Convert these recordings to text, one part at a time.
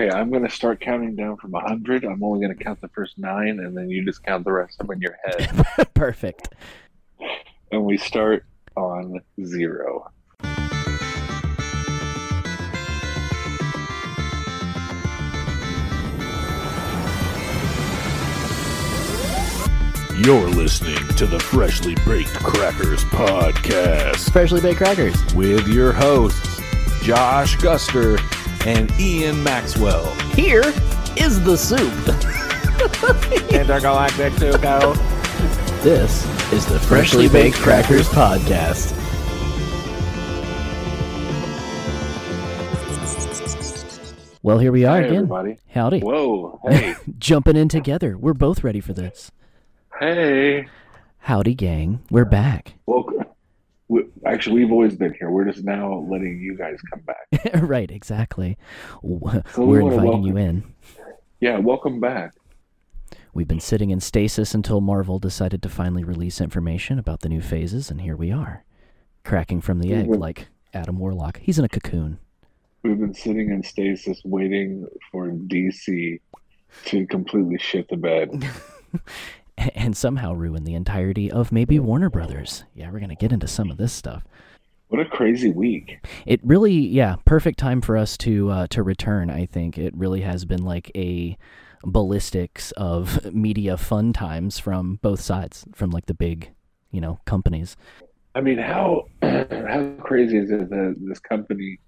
Okay, I'm going to start counting down from 100. I'm only going to count the first nine, and then you just count the rest of them in your head. Perfect. And we start on zero. You're listening to the Freshly Baked Crackers podcast Freshly baked crackers. with your hosts, Josh Guster and Ian Maxwell. Here is the soup. Intergalactic Tuco. This is the Freshly Baked Crackers podcast. Well, here we are Hi, again. everybody. Howdy. Whoa. Hey. Jumping in together. We're both ready for this. hey. Howdy, gang. We're back. Welcome. We, actually, we've always been here. We're just now letting you guys come back. right, exactly. So we We're wanna inviting you in. Yeah, welcome back. We've been sitting in stasis until Marvel decided to finally release information about the new phases, and here we are. Cracking from the egg Mhm. like Adam Warlock. He's in a cocoon. We've been sitting in stasis waiting for DC to completely shit the bed. and somehow ruin the entirety of maybe Warner Brothers. Yeah, we're going to get into some of this stuff. What a crazy week. It really, yeah, perfect time for us to uh, to return. I think it really has been like a ballistics of media fun times from both sides, from like the big, you know, companies. I mean, how how crazy is it that this company,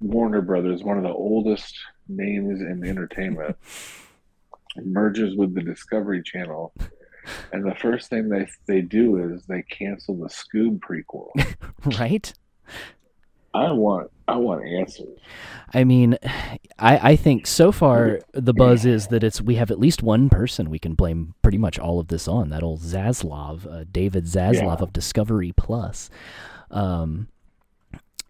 Warner Brothers, one of the oldest names in entertainment, merges with the Discovery Channel, and the first thing they they do is they cancel the Scoob prequel. right? I want I want answers. I mean, I, I think so far the buzz is that it's we have at least one person we can blame pretty much all of this on. That old Zaslav, uh, David Zaslav Yeah. of Discovery Plus. Um,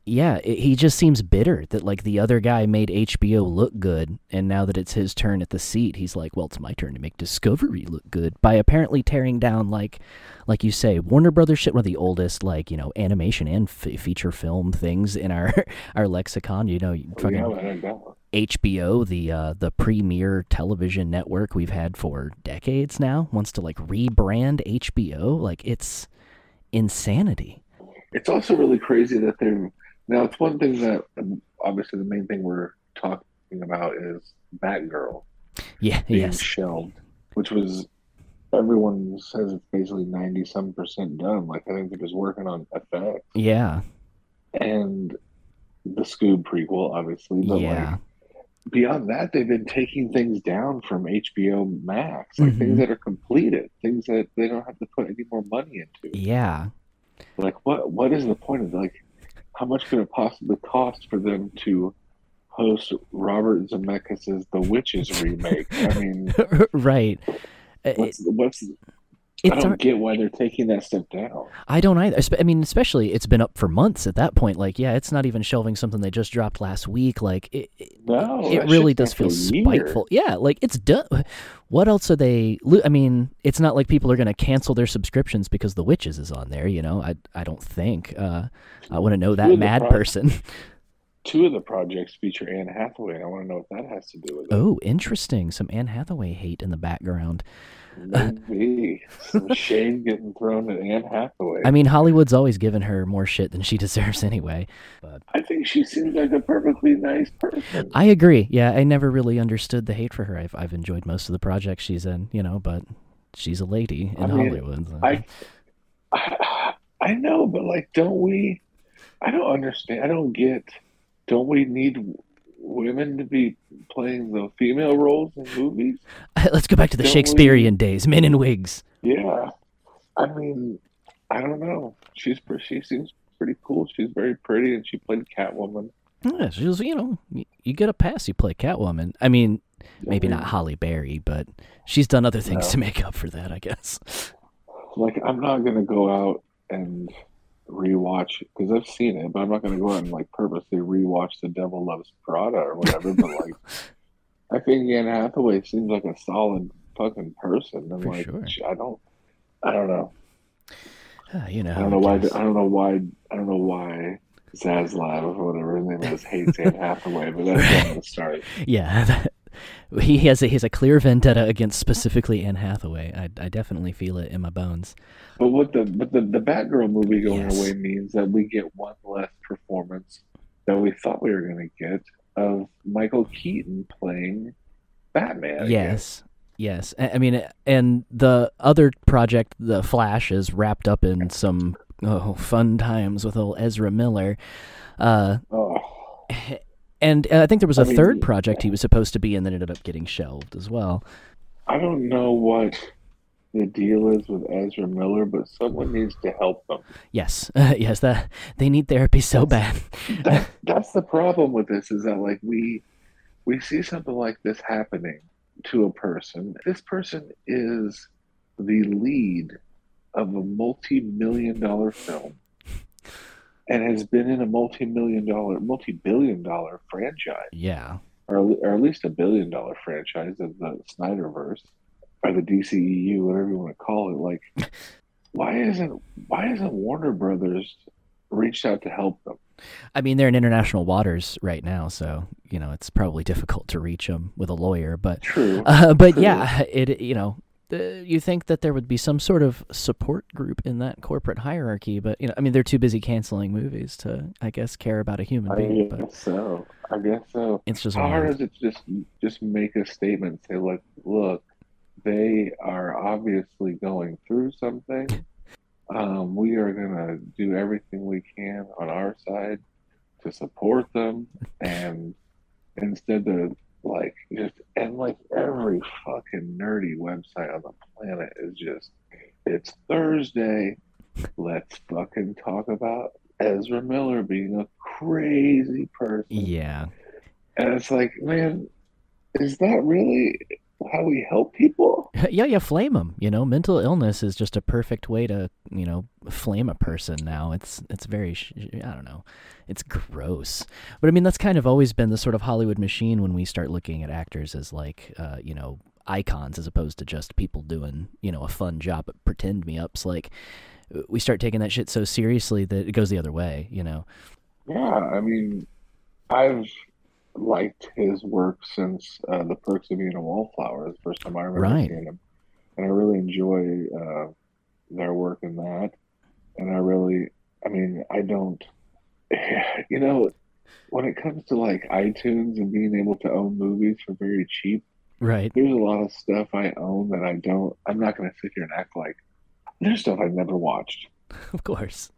yeah, it, he just seems bitter that like the other guy made HBO look good, and now that it's his turn at the seat, he's like, well, it's my turn to make Discovery look good by apparently tearing down like, like you say, Warner Brothers shit, one of the oldest like you know animation and f- feature film things in our our lexicon. You know, you fucking Yeah, without a doubt. HBO, the uh, the premier television network we've had for decades now, wants to like rebrand HBO. Like it's insanity. It's also really crazy that they're now. It's one thing that um, obviously the main thing we're talking about is Batgirl Yeah. being Yes. shelved, which was everyone says it's basically ninety some percent done. Like I think they're just working on effects Yeah. and the Scoob prequel, obviously. But Yeah. like beyond that, they've been taking things down from HBO Max, like Mhm. things that are completed, things that they don't have to put any more money into. Yeah. like what what is the point of like how much could it possibly cost for them to host Robert Zemeckis's The Witches remake? I mean, right. What's what's I don't get why they're taking that step down. I don't either. I mean, especially it's been up for months at that point. Like, yeah, it's not even shelving something they just dropped last week. Like, it, it, No, it that really does feel a year. spiteful. Yeah, like it's done. What else are they? lo- I mean, it's not like people are going to cancel their subscriptions because The Witches is on there. You know, I I don't think. Uh, I want to know that mad pro- person. Two of the projects feature Anne Hathaway, and I want to know what that has to do with it. oh, interesting. Some Anne Hathaway hate in the background. Maybe some shade getting thrown at Anne Hathaway. I mean, Hollywood's always given her more shit than she deserves anyway. But I think she seems like a perfectly nice person. I agree. Yeah, I never really understood the hate for her. I've I've enjoyed most of the projects she's in, you know, but she's a lady in I mean, Hollywood. so- I, I I know, but like, don't we? I don't understand. I don't get. Don't we need women to be playing the female roles in movies? Let's go back to the Don't we- Shakespearean days, men in wigs. Yeah, I mean, I don't know. She's she seems pretty cool. She's very pretty, and she played Catwoman. Yeah, she was, you know, you get a pass, you play Catwoman. I mean, maybe I mean, not Halle Berry, but she's done other things No. to make up for that, I guess. Like, I'm not gonna go out and rewatch because I've seen it, but I'm not gonna go out and like purposely rewatch The Devil Loves Prada or whatever. but like, I think Anne Hathaway seems like a solid fucking person, and For like, sure. I don't, I don't know, Uh, you know, I don't know why, I don't know why, I don't know why Zaslav or whatever his name is hates Anne Hathaway, but that's not the start. Yeah, that, he has a, he has a clear vendetta against specifically Anne Hathaway. I, I definitely feel it in my bones. But what the but the, the Batgirl movie going Yes. away means that we get one less performance that we thought we were going to get of Michael Keaton playing Batman. again. Yes. Yes. I I mean, and the other project, The Flash, is wrapped up in some oh, fun times with old Ezra Miller. Uh, Oh, and uh, I think there was I a mean- third project he was supposed to be in that ended up getting shelved as well. I don't know what the deal is with Ezra Miller, but someone needs to help them. Yes. yes, that they need therapy so bad. that, that's the problem with this is that like we we see something like this happening to a person this person is the lead of a multi-million dollar film and has been in a multi-million dollar multi-billion dollar franchise yeah. or, or at least a billion dollar franchise of the snyderverse or the dceu whatever you want to call it like why isn't why isn't warner brothers reached out to help them I mean, they're in international waters right now, so you know it's probably difficult to reach them with a lawyer. But, true uh, but True. yeah, it you know, you think that there would be some sort of support group in that corporate hierarchy, but you know, I mean, they're too busy canceling movies to, I guess, care about a human I being. I guess so. I guess so. it's just How hard is it just just make a statement? Say, look, look, they are obviously going through something. Um, we are gonna do everything we can on our side to support them, and instead they're like just and like every fucking nerdy website on the planet is just it's Thursday. Let's fucking talk about Ezra Miller being a crazy person. Yeah, And it's like, man, is that really how we help people? yeah, yeah. Flame them. You know, mental illness is just a perfect way to you know flame a person. Now it's it's very I don't know, it's gross. But I mean, that's kind of always been the sort of Hollywood machine when we start looking at actors as like uh, you know icons as opposed to just people doing you know a fun job at pretend me ups. Like we start taking that shit so seriously that it goes the other way. You know. Yeah, I mean, I've liked his work since uh, The Perks of Being a Wallflower. The first time I remember Right. seeing him, and I really enjoy uh, their work in that. And I really, I mean, I don't, you know, when it comes to like iTunes and being able to own movies for very cheap. Right. there's a lot of stuff I own that I don't. I'm not going to sit here and act like there's stuff I've never watched Of course.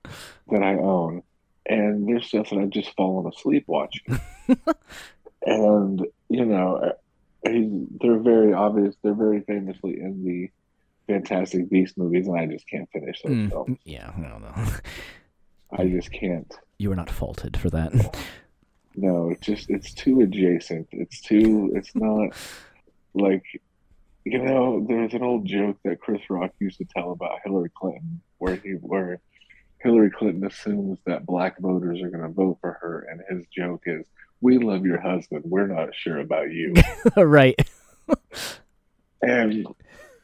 that I own, and there's stuff that I've just fallen asleep watching. and you know, he's, they're very obvious. They're very famously in the Fantastic Beast movies, and I just can't finish those Mm, films. yeah. I don't know. I just can't. you were not faulted for that. No, it's just it's too adjacent. It's too. It's not like you know. There's an old joke that Chris Rock used to tell about Hillary Clinton, where he where Hillary Clinton assumes that black voters are going to vote for her, and his joke is, "We love your husband. We're not sure about you." right. and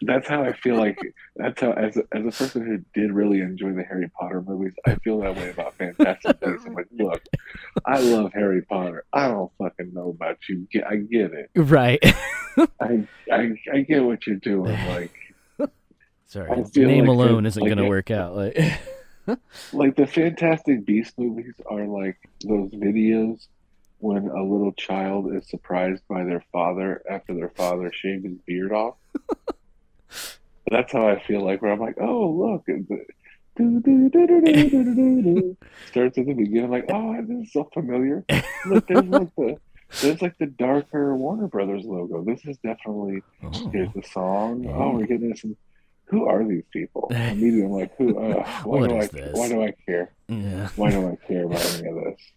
that's how I feel like that's how as a, as a person who did really enjoy the Harry Potter movies, I feel that way about Fantastic Beasts. I'm like, look, I love Harry Potter. I don't fucking know about you. I get it. Right. I, I I get what you're doing. Like Sorry. Name like alone it's isn't like going to work out. Like, like the Fantastic Beast movies are like those videos when a little child is surprised by their father after their father shaved his beard off. That's how I feel like where I'm like, oh look, starts at the beginning like, oh this is so familiar. Look, there's like the there's like the darker Warner Brothers logo. This is definitely oh. here's the song. Oh, oh we're getting some who are these people? Immediately I'm like, who uh, why What do I this? why do I care? Yeah. Why do I care about any of this?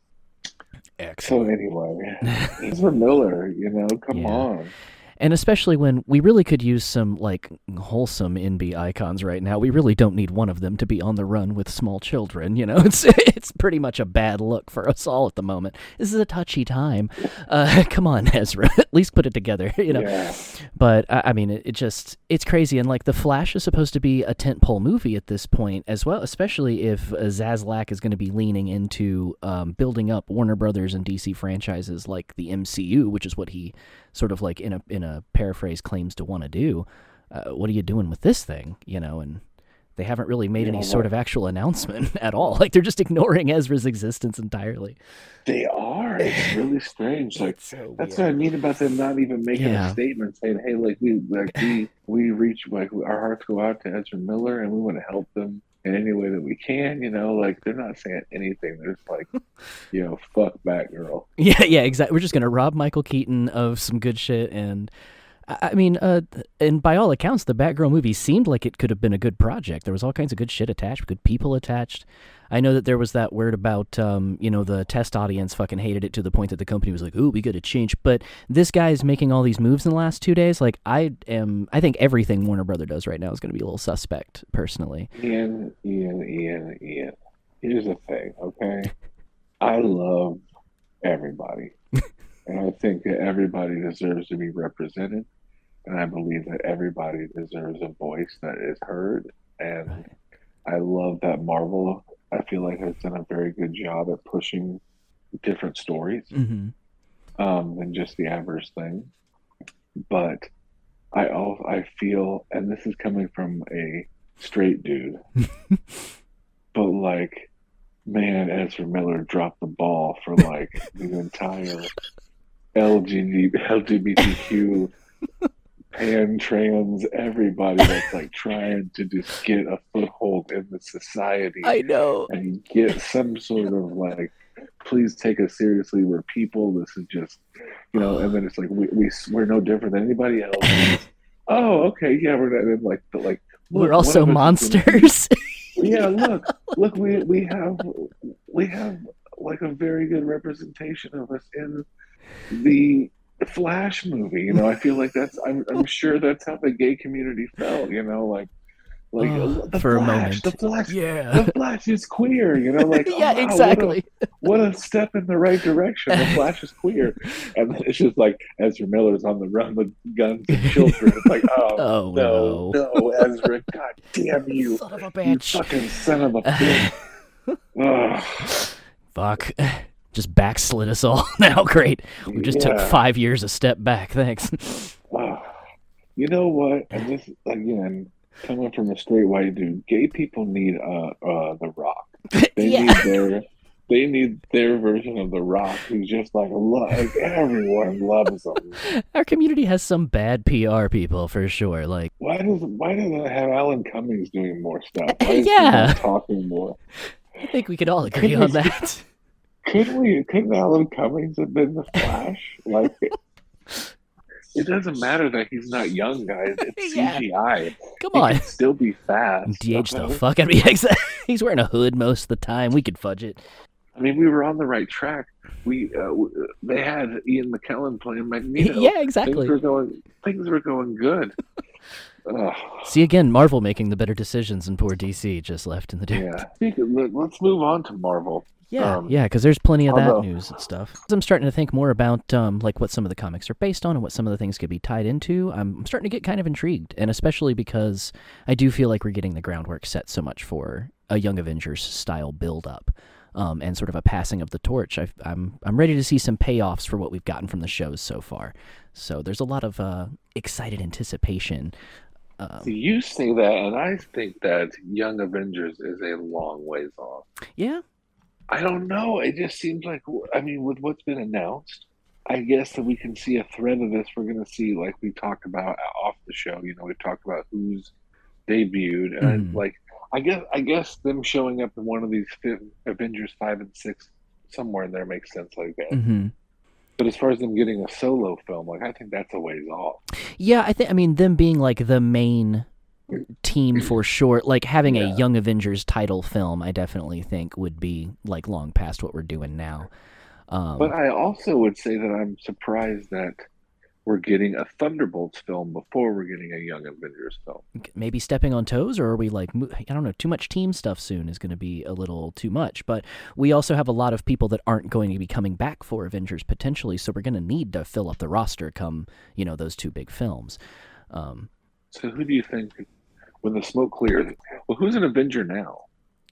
So Excellent. anyway, Ezra Miller, you know, come Yeah. on. And especially when we really could use some like wholesome NB icons right now. We really don't need one of them to be on the run with small children. You know, it's it's pretty much a bad look for us all at the moment. This is a touchy time. Uh, come on, Ezra, at least put it together. You know, Yeah. but I, I mean, it, it just it's crazy. And like the Flash is supposed to be a tentpole movie at this point as well, especially if uh, Zaslav is going to be leaning into um, building up Warner Brothers and DC franchises like the MCU, which is what he sort of like in a in a paraphrase claims to want to do. Uh, what are you doing with this thing? You know, and they haven't really made any sort of actual announcement at all. Like they're just ignoring Ezra's existence entirely. They are. It's really strange. Like so that's what I mean about them not even making Yeah. a statement saying, "Hey, like we like we we reach like our hearts go out to Ezra Miller and we want to help them in any way that we can." You know, like they're not saying anything. They're just like, you know, fuck Batgirl. Yeah, yeah, exactly. We're just gonna rob Michael Keaton of some good shit, and I mean, uh, and by all accounts, the Batgirl movie seemed like it could have been a good project. There was all kinds of good shit attached, good people attached. I know that there was that word about, um, you know, the test audience fucking hated it to the point that the company was like, "Ooh, we got to change." But this guy's making all these moves in the last two days. Like, I am, I think everything Warner Brother does right now is going to be a little suspect, personally. Ian, Ian, Ian, Ian. Here's the thing, okay? I love everybody. and I think that everybody deserves to be represented. And I believe that everybody deserves a voice that is heard. And I love that Marvel, I feel like, has done a very good job at pushing different stories hmm um, than just the average thing. But I also I feel, and this is coming from a straight dude, but like, man, Ezra Miller dropped the ball for like the entire LGBT, LGBTQ, pan, trans, everybody that's like trying to just get a foothold in the society I know. and get some sort of like please take us seriously we're people this is just you know and then it's like we, we we're no different than anybody else oh okay yeah we're not and like but like We're also monsters. yeah look look we we have we have like a very good representation of us in the flash movie you know i feel like that's i'm, I'm sure that's how the gay community felt you know like like Oh, the for a flash moment. the flash yeah. the Flash is queer, you know, like oh, yeah, wow, what a- exactly. What a, step in the right direction. The Flash is queer, and then it's just like Ezra Miller's on the run with guns and children. It's like, oh, Oh, no, no, Ezra, God damn you, Son of a you bitch. fucking son of a bitch. Fuck. Just backslid us all now. Great. We just took five years a step back. Thanks. Ugh. You know what? And this again, coming from a straight white dude, gay people need uh uh the Rock. They yeah. need their they need their version of the Rock, who's just like like everyone loves them. Our community has some bad PR people for sure. Like, Why does why doesn't it have Alan Cummings doing more stuff? Why is Yeah. talking more? I think we could all agree on that. Couldn't we? Couldn't Alan Cummings have been the Flash? Like, it doesn't matter that he's not young, guys. It's Yeah. CGI. Come He on. can still be fast. DH the fuck out of me. He's wearing a hood most of the time. We could fudge it. I mean, we were on the right track. We uh, w- they had Ian McKellen playing Magneto. yeah, exactly. Things were going. Things were going good. Ugh. See again, Marvel making the better decisions and poor DC just left in the dirt. Yeah. Speak of- let- Let's move on to Marvel. Yeah, Um, yeah, because there's plenty of that although- news and stuff. I'm starting to think more about um, like what some of the comics are based on and what some of the things could be tied into. I'm, I'm starting to get kind of intrigued, and especially because I do feel like we're getting the groundwork set so much for a Young Avengers style build up. Um, and sort of a passing of the torch. I've, I'm I'm ready to see some payoffs for what we've gotten from the shows so far. So there's a lot of uh, excited anticipation. Um, See, you say that, and I think that Young Avengers is a long ways off. yeah, I don't know. It just seems like, I mean, with what's been announced, I guess that we can see a thread of this. We're going to see, like we talked about off the show. You know, we've talked about who's debuted, and Mhm. like, I guess, I guess them showing up in one of these Avengers five and six somewhere in there makes sense like that. hmm But as far as them getting a solo film, like I think that's a ways off. Yeah, I think I mean them being like the main team for sure, like having a Young Avengers title film, I definitely think would be like long past what we're doing now. Um, But I also would say that I'm surprised that we're getting a Thunderbolts film before we're getting a Young Avengers film. maybe stepping on toes or are we like i don't know too much team stuff soon is going to be a little too much but we also have a lot of people that aren't going to be coming back for avengers potentially so we're going to need to fill up the roster come you know those two big films um, So who do you think when the smoke clears? Well, who's an Avenger now?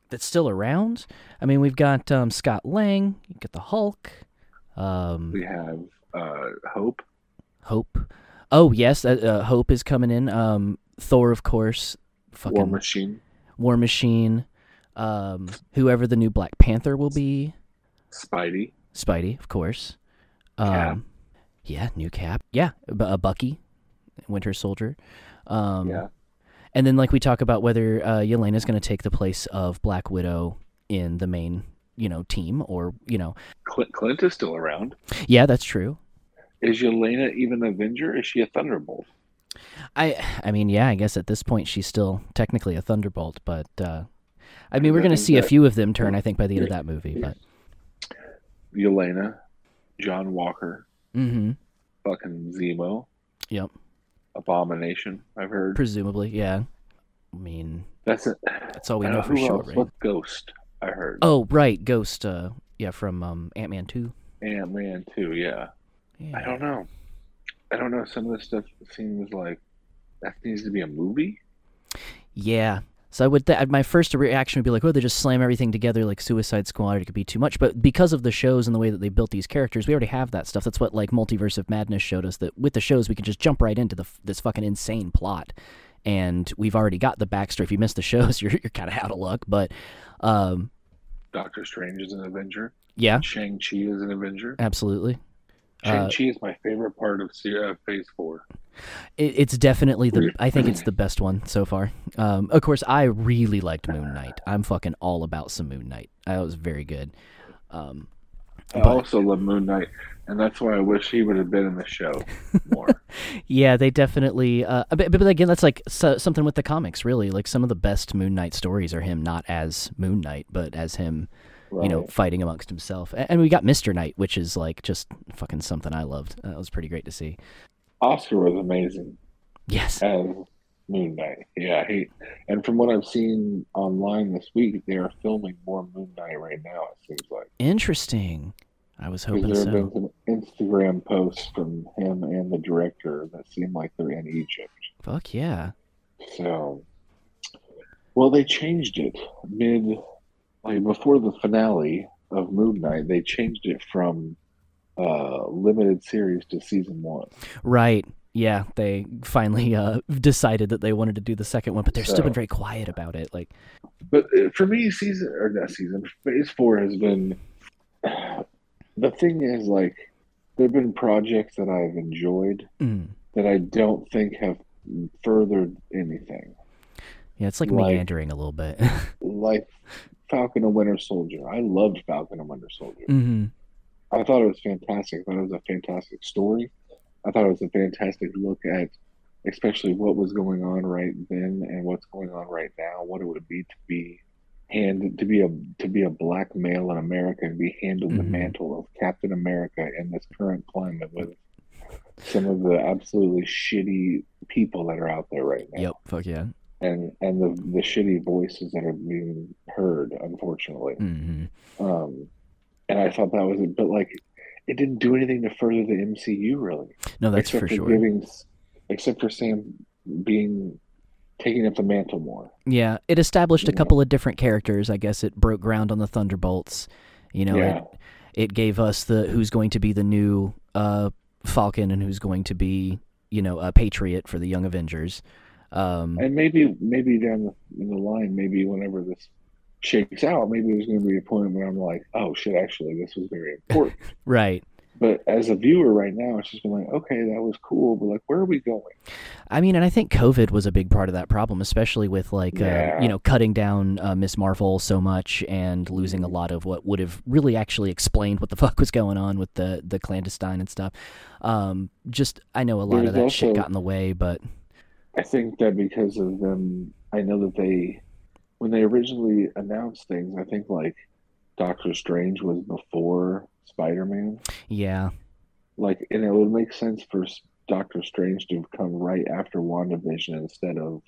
that's still around i mean we've got um, scott lang you got the hulk um, We have uh, Hope. hope oh yes uh, uh, hope is coming in um, thor of course fucking War Machine, War Machine, um, whoever the new Black Panther will be, Spidey, Spidey, of course. Um, Cap. Yeah, new Cap. Yeah, B- uh, Bucky, Winter Soldier. Um, yeah, And then, like, we talk about whether uh, is going to take the place of Black Widow in the main, you know, team, or you know, Clint, Clint is still around. yeah, that's true. Is Yelena even an Avenger? Is she a Thunderbolt? I, I mean, yeah, I guess at this point she's still technically a Thunderbolt, but uh, I mean, we're going to see a few of them turn. I think by the end of that movie, but Yelena, John Walker, mm-hmm. fucking Zemo, Yep. Abomination. I've heard. presumably, yeah. I mean, That's it. that's all we I know for sure, else? right? What Ghost? I heard. Oh, right, Ghost. Uh, yeah, from um, Ant Man two. Ant Man two, Yeah. Yeah. I don't know. I don't know. Some of this stuff seems like that needs to be a movie. Yeah. So I would. Th- my first reaction would be like, "Oh, they just slam everything together like Suicide Squad. It could be too much." But because of the shows and the way that they built these characters, we already have that stuff. That's what like Multiverse of Madness showed us. That with the shows, we could just jump right into the f- this fucking insane plot, and we've already got the backstory. If you miss the shows, you're you're kind of out of luck. But, um, Doctor Strange is an Avenger. yeah, Shang Chi is an Avenger. absolutely. Shang Uh, is my favorite part of se- uh, Phase Four. It, it's definitely the. I think it's the best one so far. Um, of course, I really liked Moon Knight. I'm fucking all about some Moon Knight. That was very good. Um, I but- also love Moon Knight, and that's why I wish he would have been in the show more. yeah, they definitely. Uh, but, but again, that's like so, something with the comics. Really, like some of the best Moon Knight stories are him not as Moon Knight, but as him, you know, fighting amongst himself. And we got Mister Knight, which is like just fucking something I loved. That was pretty great to see. Oscar was amazing Yes. as Moon Knight. Yeah, he and from what I've seen online this week, they are filming more Moon Knight right now. It seems like Interesting. I was hoping because there have so. been some Instagram posts from him and the director that seem like they're in Egypt. Fuck yeah. So, well, they changed it mid, like before the finale of Moon Knight. They changed it from uh limited series to season one. Right. Yeah, they finally uh, decided that they wanted to do the second one, but they've still been very quiet about it. Like, But uh, for me, season or not season phase four has been. The thing is, like, there have been projects that I've enjoyed mm, that I don't think have furthered anything. yeah, it's like, Like- meandering a little bit. Like Falcon and Winter Soldier. I loved Falcon and Winter Soldier. hmm I thought it was fantastic. I thought it was a fantastic story. I thought it was a fantastic look at, especially what was going on right then and what's going on right now. What it would be to be handed to be a to be a black male in America and be handed the Mhm. mantle of Captain America in this current climate with some of the absolutely shitty people that are out there right now, Yep. Fuck yeah. And and the the shitty voices that are being heard, unfortunately. hmm Um, and I thought that was a bit like, it didn't do anything to further the MCU really, No, that's except for for sure. giving, except for Sam being taking up the mantle more. Yeah, it established a couple of different characters. I guess it broke ground on the Thunderbolts. You know, yeah, it, it gave us the who's going to be the new uh, Falcon and who's going to be, you know, a Patriot for the Young Avengers. Um, and maybe maybe down the, in the line, maybe whenever this shakes out, maybe there's going to be a point where I'm like, oh shit, actually, this was very important. right. but as a viewer right now, it's just been like, okay, that was cool, but like, where are we going? I mean, and I think COVID was a big part of that problem, especially with like, uh, you know, cutting down uh, Ms. Marvel so much and losing a lot of what would have really actually explained what the fuck was going on with the the clandestine and stuff. Um, just I know a lot of There's that shit got in the way, but I think that because of them, I know that they, when they originally announced things, I think like Doctor Strange was before Spider Man. yeah, Like, and it would make sense for Doctor Strange to have come right after WandaVision instead of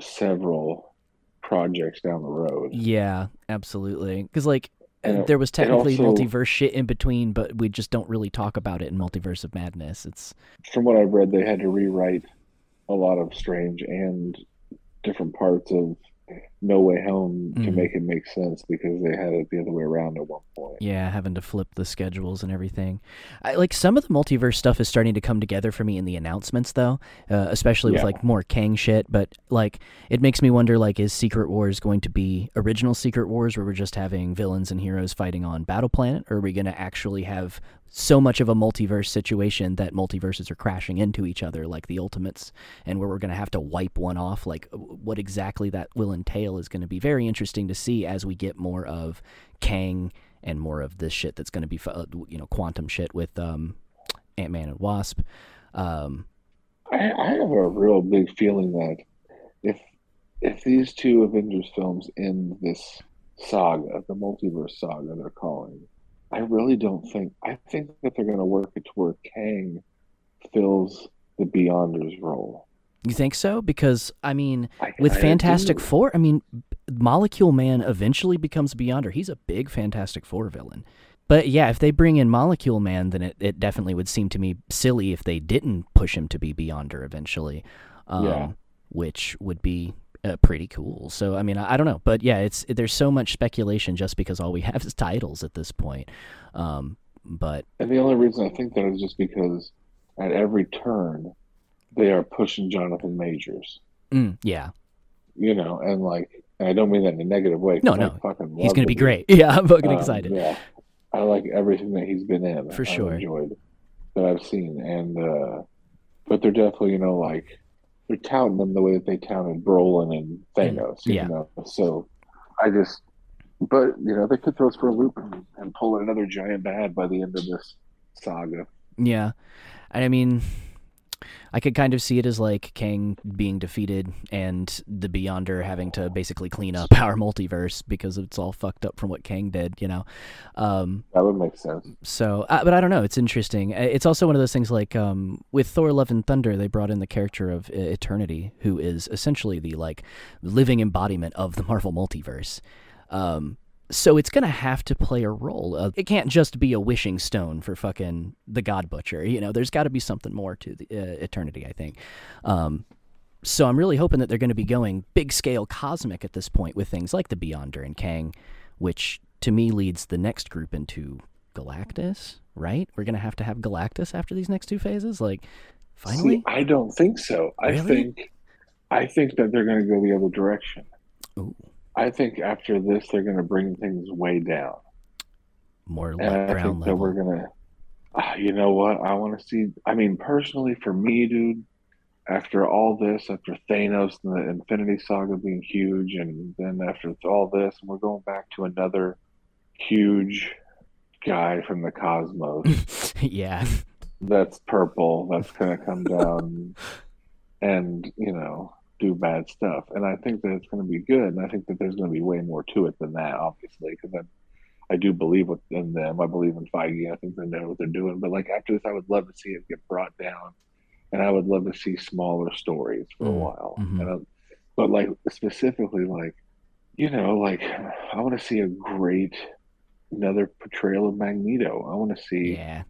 several projects down the road. Yeah, absolutely. Because like And there was technically also- multiverse shit in between, but we just don't really talk about it in Multiverse of Madness. It's From what I've read, they had to rewrite a lot of Strange and different parts of No Way Home to Mhm. make it make sense because they had it the other way around at one point. yeah, having to flip the schedules and everything. I like some of the multiverse stuff is starting to come together for me in the announcements though, uh, especially with Yeah. like more Kang shit. But like it makes me wonder like is Secret Wars going to be original Secret Wars where we're just having villains and heroes fighting on Battle Planet, or are we going to actually have so much of a multiverse situation that multiverses are crashing into each other like the Ultimates, and where we're going to have to wipe one off? Like what exactly that will entail is going to be very interesting to see as we get more of Kang and more of this shit that's going to be uh, you know quantum shit with um Ant Man and Wasp. Um, I, I have a real big feeling that if if these two Avengers films end this saga, the multiverse saga they're calling, I really don't think I think that they're going to work it to where Kang fills the Beyonders role. You think so? Because I mean, I, with I Fantastic do. Four, I mean, Molecule Man eventually becomes Beyonder. He's a big Fantastic Four villain. But yeah, if they bring in Molecule Man, then it, it definitely would seem to me silly if they didn't push him to be Beyonder eventually. Um, Yeah. Which would be uh, pretty cool. So I mean, I, I don't know, but yeah, it's there's so much speculation just because all we have is titles at this point. Um, but And the only reason I think that is just because at every turn they are pushing Jonathan Majors. mm, yeah, You know, and like and I don't mean that in a negative way. No, no. fucking he's gonna be great. Yeah, I'm fucking Um, excited. Yeah, I like everything that he's been in. For I've sure. enjoyed that I've seen, and uh, but they're definitely you know like they're touting them the way that they touted Brolin and Thanos. Mm, yeah. know, so I just, but you know they could throw us for a loop and, and pull another giant bad by the end of this saga. Yeah. And I mean, I could kind of see it as like Kang being defeated and the Beyonder having to basically clean up our multiverse because it's all fucked up from what Kang did, you know? Um, That would make sense. so, uh, but I don't know. It's interesting. Uh, It's also one of those things like um, with Thor: Love and Thunder, they brought in the character of uh, Eternity, who is essentially the like living embodiment of the Marvel multiverse. Um, so it's gonna have to play a role. Uh, it can't just be a wishing stone for fucking the God Butcher. You know, there's got to be something more to the uh, Eternity. I think. Um, so I'm really hoping that they're going to be going big scale cosmic at this point with things like the Beyonder and Kang, which to me leads the next group into Galactus, right? We're going to have to have Galactus after these next two phases like finally. See, I don't think so. I think, I think that they're going to go the other direction. Ooh, I think after this, they're going to bring things way down. more And I think that we're gonna. ah, you know what? I want to see. I mean, personally, for me, dude, after all this, after Thanos and the Infinity Saga being huge, and then after all this, and we're going back to another huge guy from the cosmos yeah. that's purple that's gonna come down and you know do bad stuff. And I think that it's gonna be good, and I think that there's gonna be way more to it than that, obviously, because I I do believe in them. I believe in Feige. I think they know what they're doing. But like after this, I would love to see it get brought down, and I would love to see smaller stories for a Mm, while. mhm. And I, but like specifically, like you know, like I want to see a great another portrayal of Magneto. I want to see Yeah.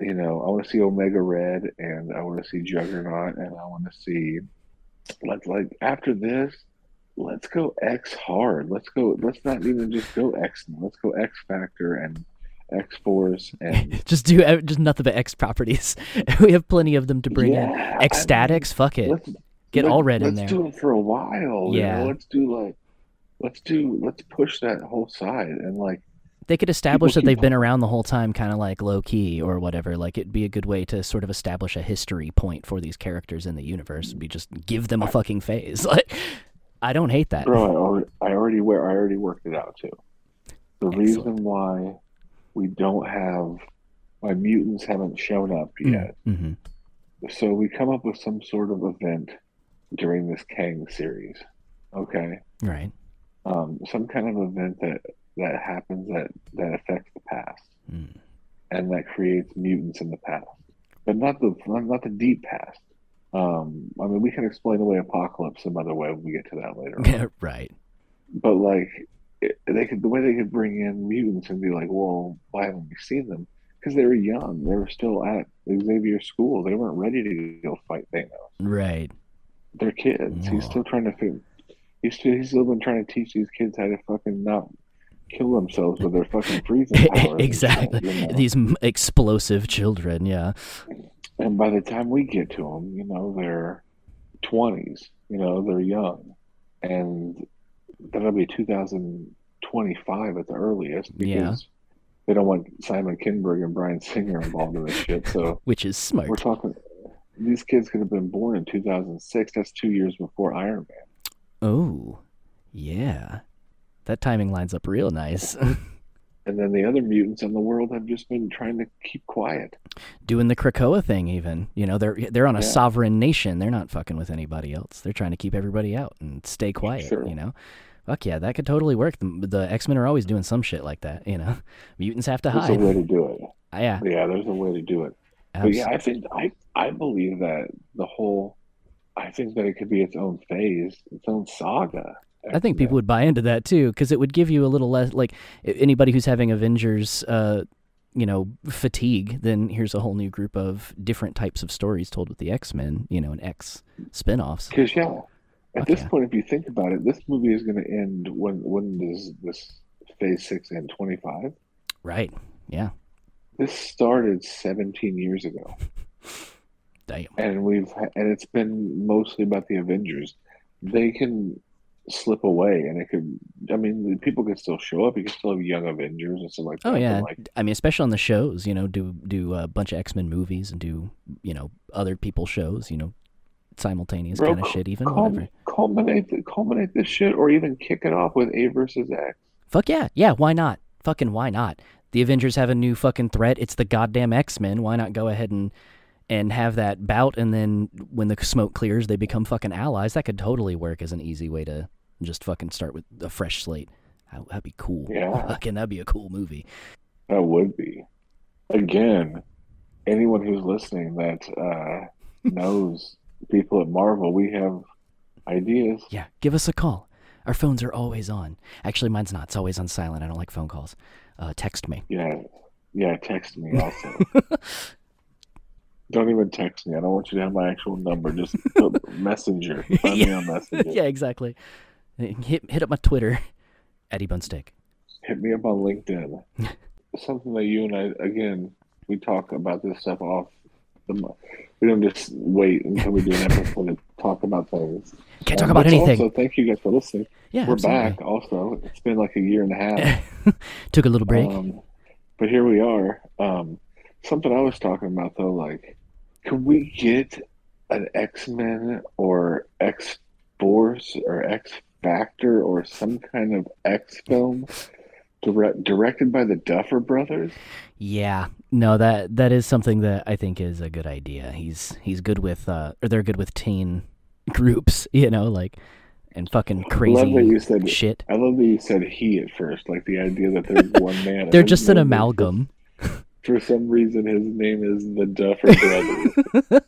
you know, I want to see Omega Red and I want to see Juggernaut and I want to see let's like after this, let's go X hard. Let's go let's not even just go X let's go X Factor and X Force and just do just nothing but X properties. we have plenty of them to bring in. Yeah, X I statics, fuck mean, it. let's Get let- all red in there. let's do it for a while. you Yeah. know? let's do like let's do let's push that whole side and like They could establish that they've been around the whole time, kind of like low key or whatever. Like it'd be a good way to sort of establish a history point for these characters in the universe. Be just give them a fucking phase. Like I don't hate that. Bro, I already, I already, wor- I already worked it out too. The Excellent. reason why we don't have, why mutants haven't shown up yet. hmm So we come up with some sort of event during this Kang series. Okay, Right. um, some kind of event that that happens that that affects the past Mm. and that creates mutants in the past. but not the not the deep past. Um, I mean, we can explain away Apocalypse some other way when we get to that later. on. right. But like, it, they could the way they could bring in mutants and be like, well, why haven't we seen them? Because they were young. They were still at Xavier school. They weren't ready to go fight Thanos. Right. They're kids. He's still trying to. He's still, he's still been trying to teach these kids how to fucking not kill themselves with their fucking freezing powers. exactly. you know? These explosive children. Yeah. And by the time we get to them, you know, they're 20s, you know, they're young. And that'll be 2025 at the earliest because Yeah. they don't want Simon Kinberg and Bryan Singer involved in this shit. So Which is smart. we're talking, these kids could have been born in 2006. That's two years before Iron Man. Oh, yeah. That timing lines up real nice. And then the other mutants in the world have just been trying to keep quiet. Doing the Krakoa thing, even. You know, they're they're on a Yeah. sovereign nation. They're not fucking with anybody else. They're trying to keep everybody out and stay quiet. Sure. You know. Fuck yeah, that could totally work. The, the X Men are always doing some shit like that. You know, mutants have to There's hide. a way to do it. Yeah, Yeah, there's a way to do it. But yeah, I think I I believe that the whole I think that it could be its own phase, its own saga. I think people would buy into that too, because it would give you a little less like anybody who's having Avengers, uh, you know, fatigue. Then here's a whole new group of different types of stories told with the X Men, you know, and X spinoffs. because yeah, at Fuck this point, if you think about it, this movie is going to end when when does this phase six end? Twenty five. Right? Yeah. This started seventeen years ago, Damn. and we've and it's been mostly about the Avengers. They can slip away, and it could. I mean, people can still show up. You can still have young Avengers and stuff like oh, that. Oh yeah. like I mean, especially on the shows, you know, do do a bunch of X Men movies and do you know other people's shows, you know, simultaneous Bro, kind of shit, even Cul- whatever. culminate the, culminate this shit, or even kick it off with A versus X. Fuck yeah, yeah. Why not? Fucking why not? The Avengers have a new fucking threat. It's the goddamn X Men. Why not go ahead and and have that bout, and then when the smoke clears, they become fucking allies. That could totally work as an easy way to just fucking start with a fresh slate. That- That'd be cool. Yeah. Fucking, that'd be a cool movie. That would be. Again, anyone who's listening that uh, knows people at Marvel, we have ideas. Yeah, give us a call. Our phones are always on. Actually, mine's not. It's always on silent. I don't like phone calls. Uh, text me. Yeah, yeah. Text me also. don't even text me. I don't want you to have my actual number. Just messenger. Find me on messenger. yeah, exactly. Hit hit up my Twitter, Eddie Bunstick. Hit me up on LinkedIn. Something that you and I again we talk about this stuff off. The, we don't just wait until we do an episode to talk about things. Can't talk Um, about anything. Also, thank you guys for listening. yeah, We're absolutely. back. Also, it's been like a year and a half. Took a little break. Um, but here we are. Um, something I was talking about though, like, could we get an X Men or X Force or X Factor or some kind of X film direct, directed by the Duffer Brothers? Yeah, no that that is something that I think is a good idea. He's he's good with uh or they're good with teen groups, you know, like and fucking crazy I love that you said. shit. I love that you said he at first, like the idea that there's one man. They're just an amalgam. For some reason, his name is the Duffer Brothers.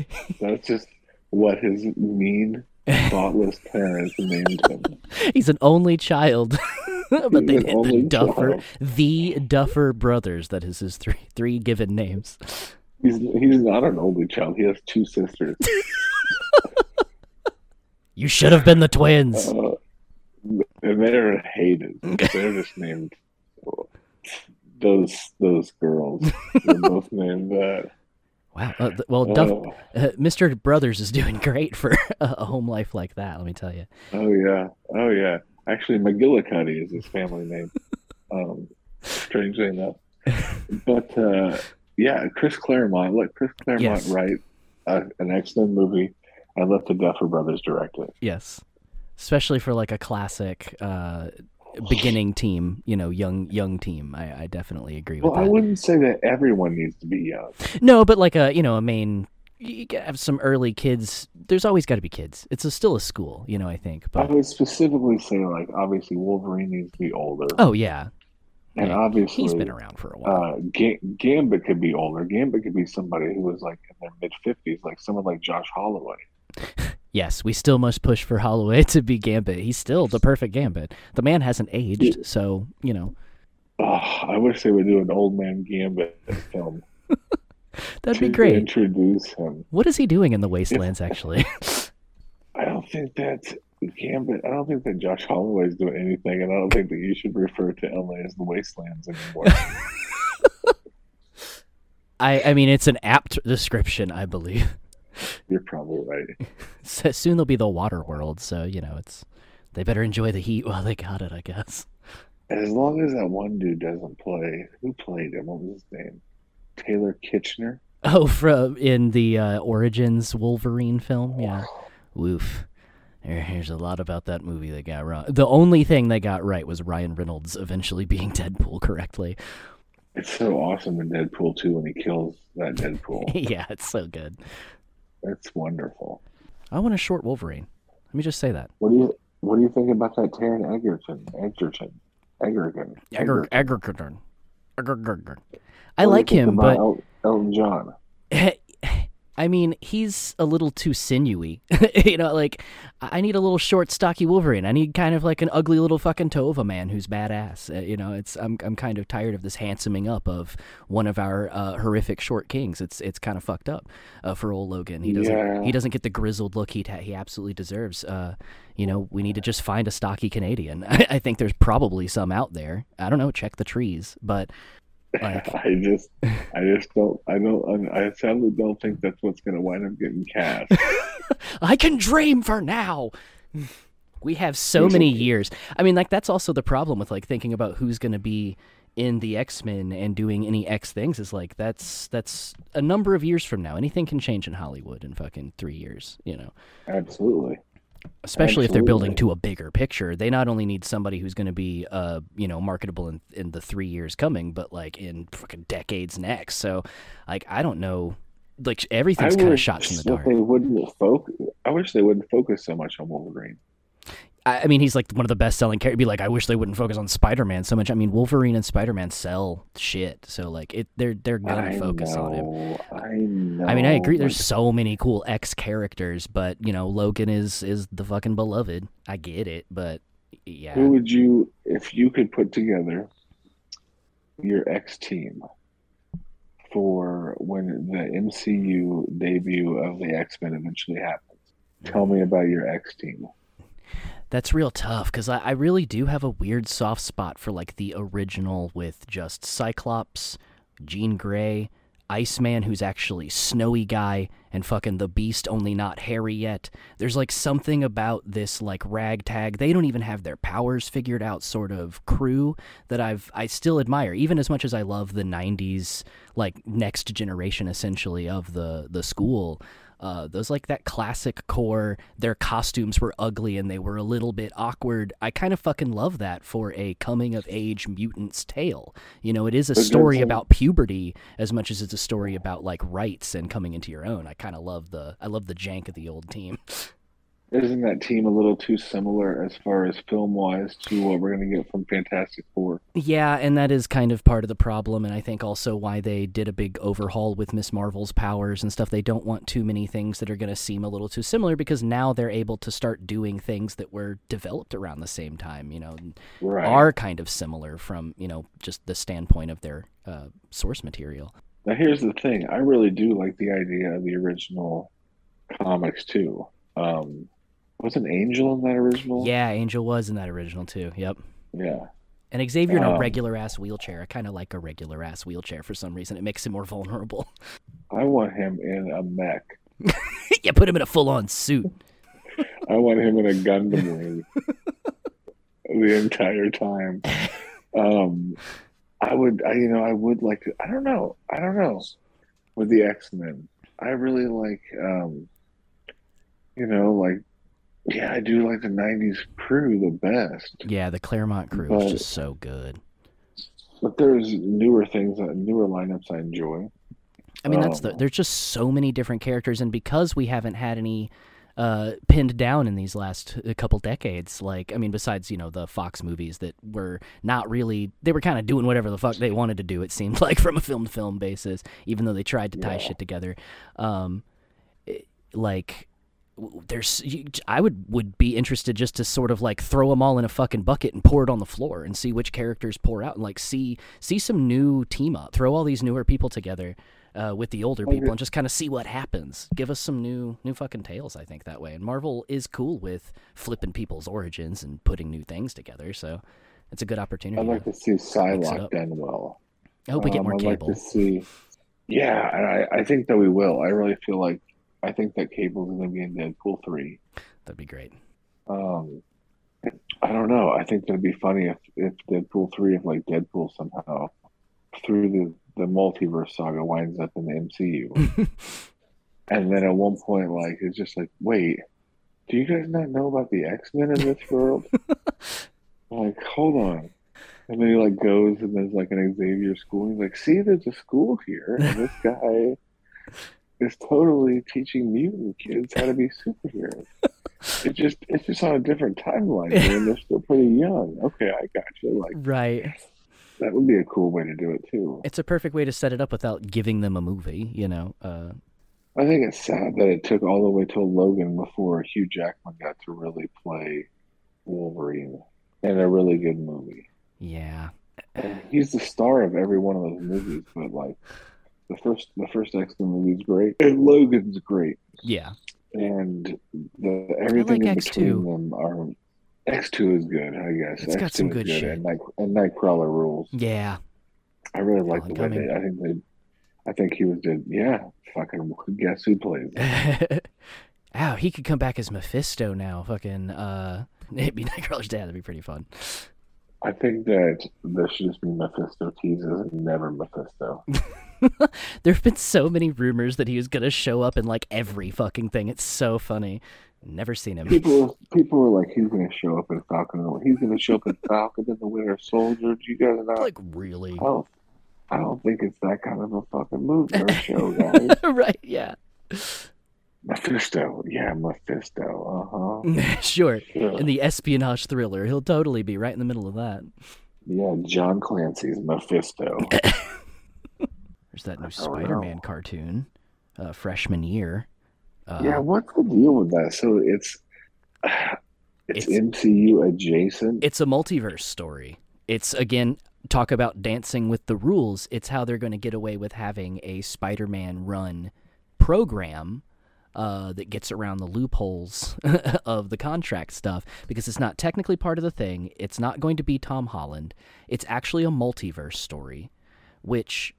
That's just what his mean, thoughtless parents named him. He's an only child. but they did the Duffer child. the Duffer brothers, that is his three three given names. He's he's not an only child. He has two sisters. You should have been the twins. Uh, and they're hated. They're just named those those girls. They're both named that. Wow. Uh, well, Duff, Oh, uh, Mr. Brothers is doing great for a home life like that. Let me tell you. oh yeah, oh yeah. Actually, McGillicuddy is his family name. Um, strangely enough, but uh, yeah, Chris Claremont. Let Chris Claremont Yes. write uh, an X Men movie, and let the Duffer Brothers direct it. Yes, especially for like a classic uh, beginning team. You know, young young team. I, I definitely agree with that. Well, I wouldn't say that everyone needs to be young. No, but like a you know a main. You gotta have some early kids. There's always got to be kids. It's a, still a school, you know. I think, But... I would specifically say, like, obviously Wolverine needs to be older. oh yeah, And Yeah, obviously, He's been around for a while. uh, Ga- Gambit could be older. Gambit could be somebody who was like in their mid fifties, like someone like Josh Holloway. yes, we still must push for Holloway to be Gambit. He's still the perfect Gambit. The man hasn't aged, so you know Oh, I wish they would do an old man Gambit film. that'd be great. Introduce him. What is he doing in the Wastelands? Actually, I don't think that Gambit. I don't think that Josh Holloway is doing anything, and I don't think that you should refer to LA as the wastelands anymore. I I mean it's an apt description, I believe. You're probably right. So soon they'll be the water world, so you know it's they better enjoy the heat while they got it, I guess. As long as that one dude doesn't play, who played him? What was his name? Taylor Kitchener. Oh, from in the uh, Origins Wolverine film, yeah. Woof. There, here's a lot about that movie they got wrong. The only thing they got right was Ryan Reynolds eventually being Deadpool correctly. It's so awesome in Deadpool 2 when he kills that Deadpool. yeah, it's so good. It's wonderful. I want a short Wolverine. Let me just say that. What do you What do you think about that Taron Egerton? Egerton. Egerton. Egerton. Egerton. I What do you like him, but El- Elton John. I mean, he's a little too sinewy. you know, like I need a little short, stocky Wolverine. I need kind of like an ugly little fucking toe of a man who's badass. Uh, you know, it's I'm I'm kind of tired of this handsoming up of one of our uh, horrific short kings. It's it's kind of fucked up uh, for old Logan. He doesn't Yeah. he doesn't get the grizzled look he he absolutely deserves. Uh, you know, we need to just find a stocky Canadian. I, I think there's probably some out there. I don't know. Check the trees, but like I just, I just don't, I don't, I sadly don't think that's what's going to wind up getting cast. I can dream for now. We have so many years. I mean, like that's also the problem with like thinking about who's going to be in the X-Men and doing any X things is like that's that's a number of years from now. Anything can change in Hollywood in fucking 3 years, you know. Absolutely. Especially if they're building to a bigger picture. They not only need somebody who's going to be uh, you know, marketable in in the 3 years coming, but like in fucking decades next. So, like I don't know like everything's kind of shots in the dark. They wouldn't focus. I wish they wouldn't focus so much on Wolverine. I I mean, he's like one of the best selling characters. Be like, I wish they wouldn't focus on Spider Man so much. I mean, Wolverine and Spider Man sell shit, so like it, they're they're gonna I focus know, on him. I know. I mean, I agree. There's so many cool X characters, but you know, Logan is is the fucking beloved. I get it, but yeah, who would you, if you could put together your X team for when the MCU debut of the X Men eventually happens? Tell me about your X team. That's real tough because I, I really do have a weird soft spot for like the original with just Cyclops, Jean Grey, Iceman, who's actually Snowy Guy, and fucking the Beast, only not Harry yet. There's like something about this like ragtag. They don't even have their powers figured out sort of crew that I've I still admire, even as much as I love the '90s like next generation essentially of the the school uh, those like that classic core their costumes were ugly and they were a little bit awkward. I kind of fucking love that for a coming of age mutant's tale. You know it is a story about puberty as much as it's a story about like rights and coming into your own. I kind of love the i love the jank of the old team Isn't that team a little too similar as far as film wise to what we're going to get from Fantastic Four? Yeah, and that is kind of part of the problem, and I think also why they did a big overhaul with Miss Marvel's powers and stuff. They don't want too many things that are going to seem a little too similar because now they're able to start doing things that were developed around the same time, you know, Right. are kind of similar from, you know, just the standpoint of their uh, source material. Now, here's the thing. I really do like the idea of the original comics too. Um, wasn't Angel in that original? Yeah, Angel was in that original too. Yep. Yeah. And Xavier in a Um, regular ass wheelchair. I kind of like a regular ass wheelchair for some reason. It makes him more vulnerable. I want him in a mech. you put him in a full on suit. I want him in a Gundam wing the entire time. Um, I would, I, you know, I would like to. I don't know. I don't know. With the X Men, I really like, um, you know, like, yeah, I do like the '90s crew the best. Yeah, the Claremont crew But- is just so good. But there's newer things, uh, newer lineups I enjoy. I mean, that's the. Um, There's just so many different characters, and because we haven't had any uh, pinned down in these last uh, couple decades. Like, I mean, besides you know the Fox movies that were not really, they were kind of doing whatever the fuck they wanted to do. It seemed like from a film to film basis, even though they tried to tie Yeah. shit together. Um, it- like there's I would would be interested just to sort of like throw them all in a fucking bucket and pour it on the floor and see which characters pour out and like see see some new team up throw all these newer people together uh, with the older people and just kind of see what happens give us some new new fucking tales I think that way and Marvel is cool with flipping people's origins and putting new things together so it's a good opportunity I'd like to- to see Psylocke done well. I hope we get Um, more I'd cable like to see. Yeah, I, I think that we will. I really feel like I think that Cable's going to be in Deadpool three. that'd be great Um, I don't know. I think that'd be funny if if Deadpool three, if like Deadpool somehow through the the multiverse saga winds up in the MCU, and then at one point, like it's just like, wait, do you guys not know about the X Men in this world? like, hold on. And then he like goes and there's like an Xavier school. He's like, see, there's a school here, and this guy is totally teaching mutant kids how to be superheroes. It just it's just on a different timeline, and they're still pretty young. Okay, I got you. Like right that would be a cool way to do it too. it's a perfect way to set it up without giving them a movie you know uh, I think it's sad that it took all the way till Logan before Hugh Jackman got to really play Wolverine in a really good movie. yeah And he's the star of every one of those movies, but like the first the first X Men movie is great, and Logan's great, yeah and the everything like in X2. between them are. X two is good, I guess. It's got X2 some is good shit. and, Night, and Nightcrawler rules. yeah I really like the way they. I think they. I think he was did. Yeah, fucking guess who plays? it? Ow, he could come back as Mephisto now. Fucking, uh, it'd be Nightcrawler's dad. That'd be pretty fun. I think that there should just be Mephisto teases and never Mephisto. there have been so many rumors that he was gonna show up in like every fucking thing. It's so funny. Never seen him. People, people were like, he's going to show up in Falcon. He's going to show up in Falcon and the Winter Soldier. Do you guys not? like really? I don't. I don't think it's that kind of a fucking movie or show, guys. right? Yeah. Mephisto, yeah, Mephisto. Uh huh. sure. Sure. In the espionage thriller, he'll totally be right in the middle of that. Yeah, John Clancy's Mephisto. There's that new I Spider-Man know. cartoon, uh, freshman year. Uh, yeah, what's the deal with that? So it's it's, It's- MCU adjacent. it's a multiverse story. It's again talk about dancing with the rules. It's how they're going to get away with having a Spider-Man run program uh, that gets around the loopholes of the contract stuff because it's not technically part of the thing. It's not going to be Tom Holland. It's actually a multiverse story, which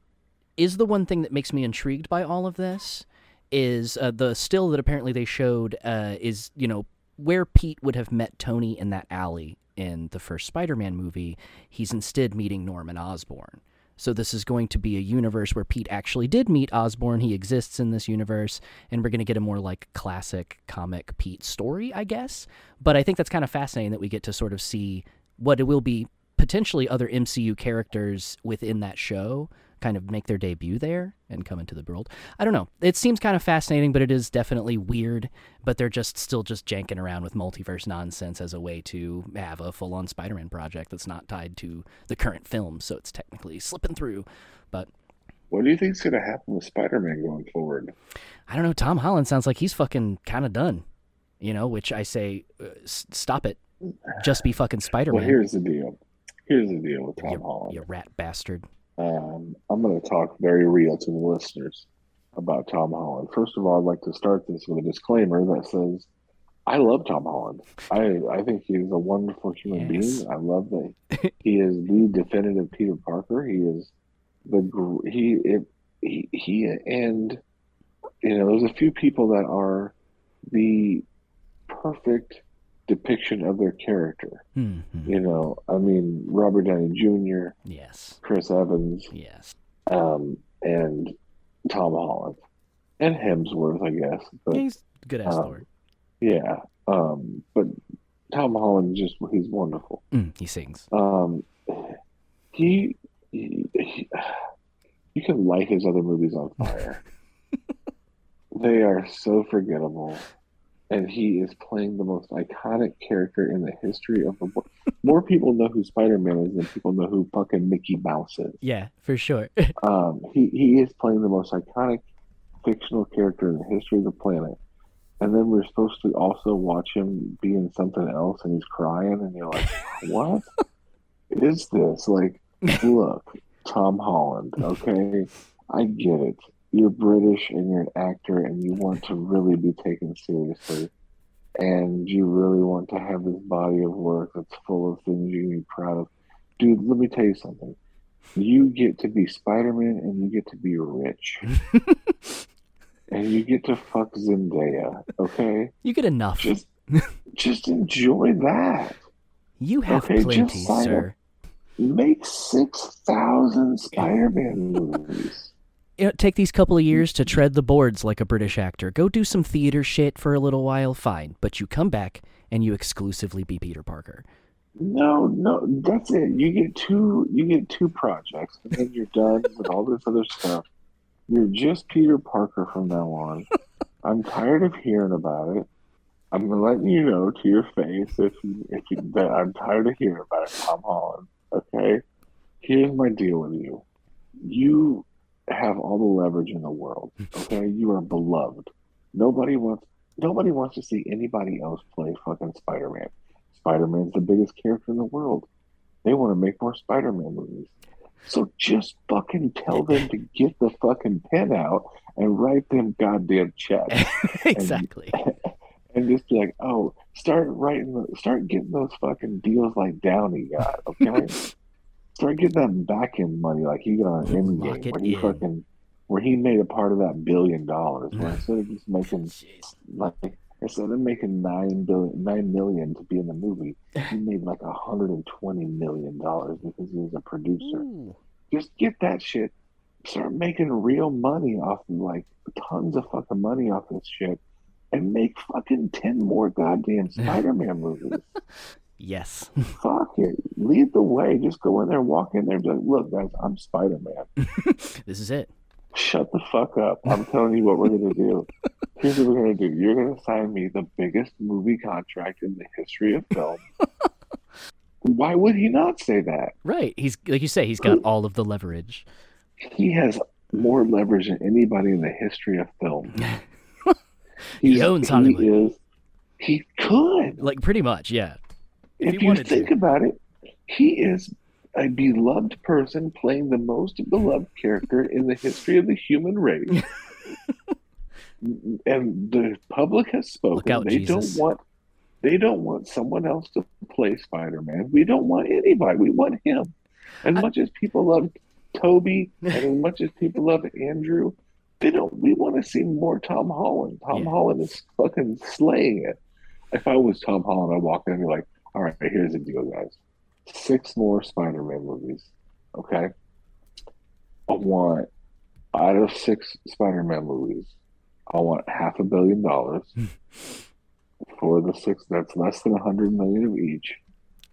is the one thing that makes me intrigued by all of this. Is uh, the still that apparently they showed uh, is you know where Pete would have met Tony in that alley in the first Spider-Man movie. He's instead meeting Norman Osborn. So this is going to be a universe where Pete actually did meet Osborn. He exists in this universe, and we're going to get a more like classic comic Pete story, I guess. But I think that's kind of fascinating that we get to sort of see what it will be potentially other MCU characters within that show kind of make their debut there and come into the world. I don't know. It seems kind of fascinating, but it is definitely weird. But they're just still just janking around with multiverse nonsense as a way to have a full on Spider Man project that's not tied to the current film. So it's technically slipping through. But What do you think's going to happen with Spider-Man going forward? I don't know. Tom Holland sounds like he's fucking kind of done. You know, which I say, uh, s- stop it. Just be fucking Spider Man. Well, here's the deal. Here's the deal with Tom you, Holland. you rat bastard. Um, I'm going to talk very real to the listeners about Tom Holland. First of all, I'd like to start this with a disclaimer that says I love Tom Holland. I I think he's a wonderful human Yes. being. I love that he is the definitive Peter Parker. He is the he it, he he and you know there's a few people that are the perfect depiction of their character. hmm You know, I mean Robert Downey Jr., Yes. Chris Evans, Yes. um, and Tom Holland and Hemsworth, I guess. But He's good ass um, Thor. yeah, um, but Tom Holland just he's wonderful. Mm, he sings. Um, he, he, he you can light his other movies on fire. they are so forgettable. And he is playing the most iconic character in the history of the world. More people know who Spider Man is than people know who fucking Mickey Mouse is. Yeah, for sure. Um, he he is playing the most iconic fictional character in the history of the planet. And then we're supposed to also watch him be in something else, and he's crying, and you're like, "What is this?" Like, look, Tom Holland. Okay, I get it. You're British and you're an actor, and you want to really be taken seriously, and you really want to have this body of work that's full of things you can be proud of. Dude, let me tell you something. You get to be Spider Man, and you get to be rich and you get to fuck Zendaya, okay? You get enough. Just just enjoy that. you have okay, plenty, sir. Make six thousand Spider-Man movies. You know, take these couple of hmm. years to tread the boards like a British actor. Go do some theater shit for a little while, fine. But you come back and you exclusively be Peter Parker. No, no, that's it. You get two you get two projects and then you're done with all this other stuff. You're just Peter Parker from now on. I'm tired of hearing about it. I'm gonna let you know to your face if you if you that I'm tired of hearing about it, Tom Holland. Okay? Here's my deal with you. You have all the leverage in the world. Okay? You are beloved. Nobody wants nobody wants to see anybody else play fucking Spider Man. Spider Man's the biggest character in the world. They want to make more Spider Man movies. So just fucking tell them to get the fucking pen out and write them goddamn checks. exactly. and just be like, oh, start writing, the, start getting those fucking deals like Downey got, okay? Start getting that back end money like he got on Endgame, it where he in. fucking, where he made a part of that billion dollars. Where instead of just making Jeez. like instead of making nine billion, nine million to be in the movie, he made like a hundred and twenty million dollars because he was a producer Ooh. just get that shit. Start making real money off of like tons of fucking money off this shit. And make fucking ten more goddamn Spider Man movies. Yes. Fuck it. Lead the way. Just go in there, walk in there, and be like, look, guys, I'm Spider Man. this is it. Shut the fuck up. I'm telling you what we're gonna do. Here's what we're gonna do. You're gonna sign me the biggest movie contract in the history of film. Why would he not say that? Right. He's like you say, he's got all of the leverage. he has more leverage than anybody in the history of film. He owns Hollywood. He, is, he could. Like pretty much, yeah. If If, you think to. about it, he is a beloved person playing the most beloved character in the history of the human race. and the public has spoken. Out, they Jesus. don't want they don't want someone else to play Spider-Man. We don't want anybody. We want him. As I- much as people love Toby and as much as people love Andrew, they don't we want to see more Tom Holland. Tom Yeah. Holland is fucking slaying it. If I was Tom Holland, I'd walk in and be like, all right, here's the deal, guys. Six more Spider-Man movies. Okay. I want out of six Spider-Man movies, I want half a billion dollars hmm. for the six. That's less than a hundred million of each.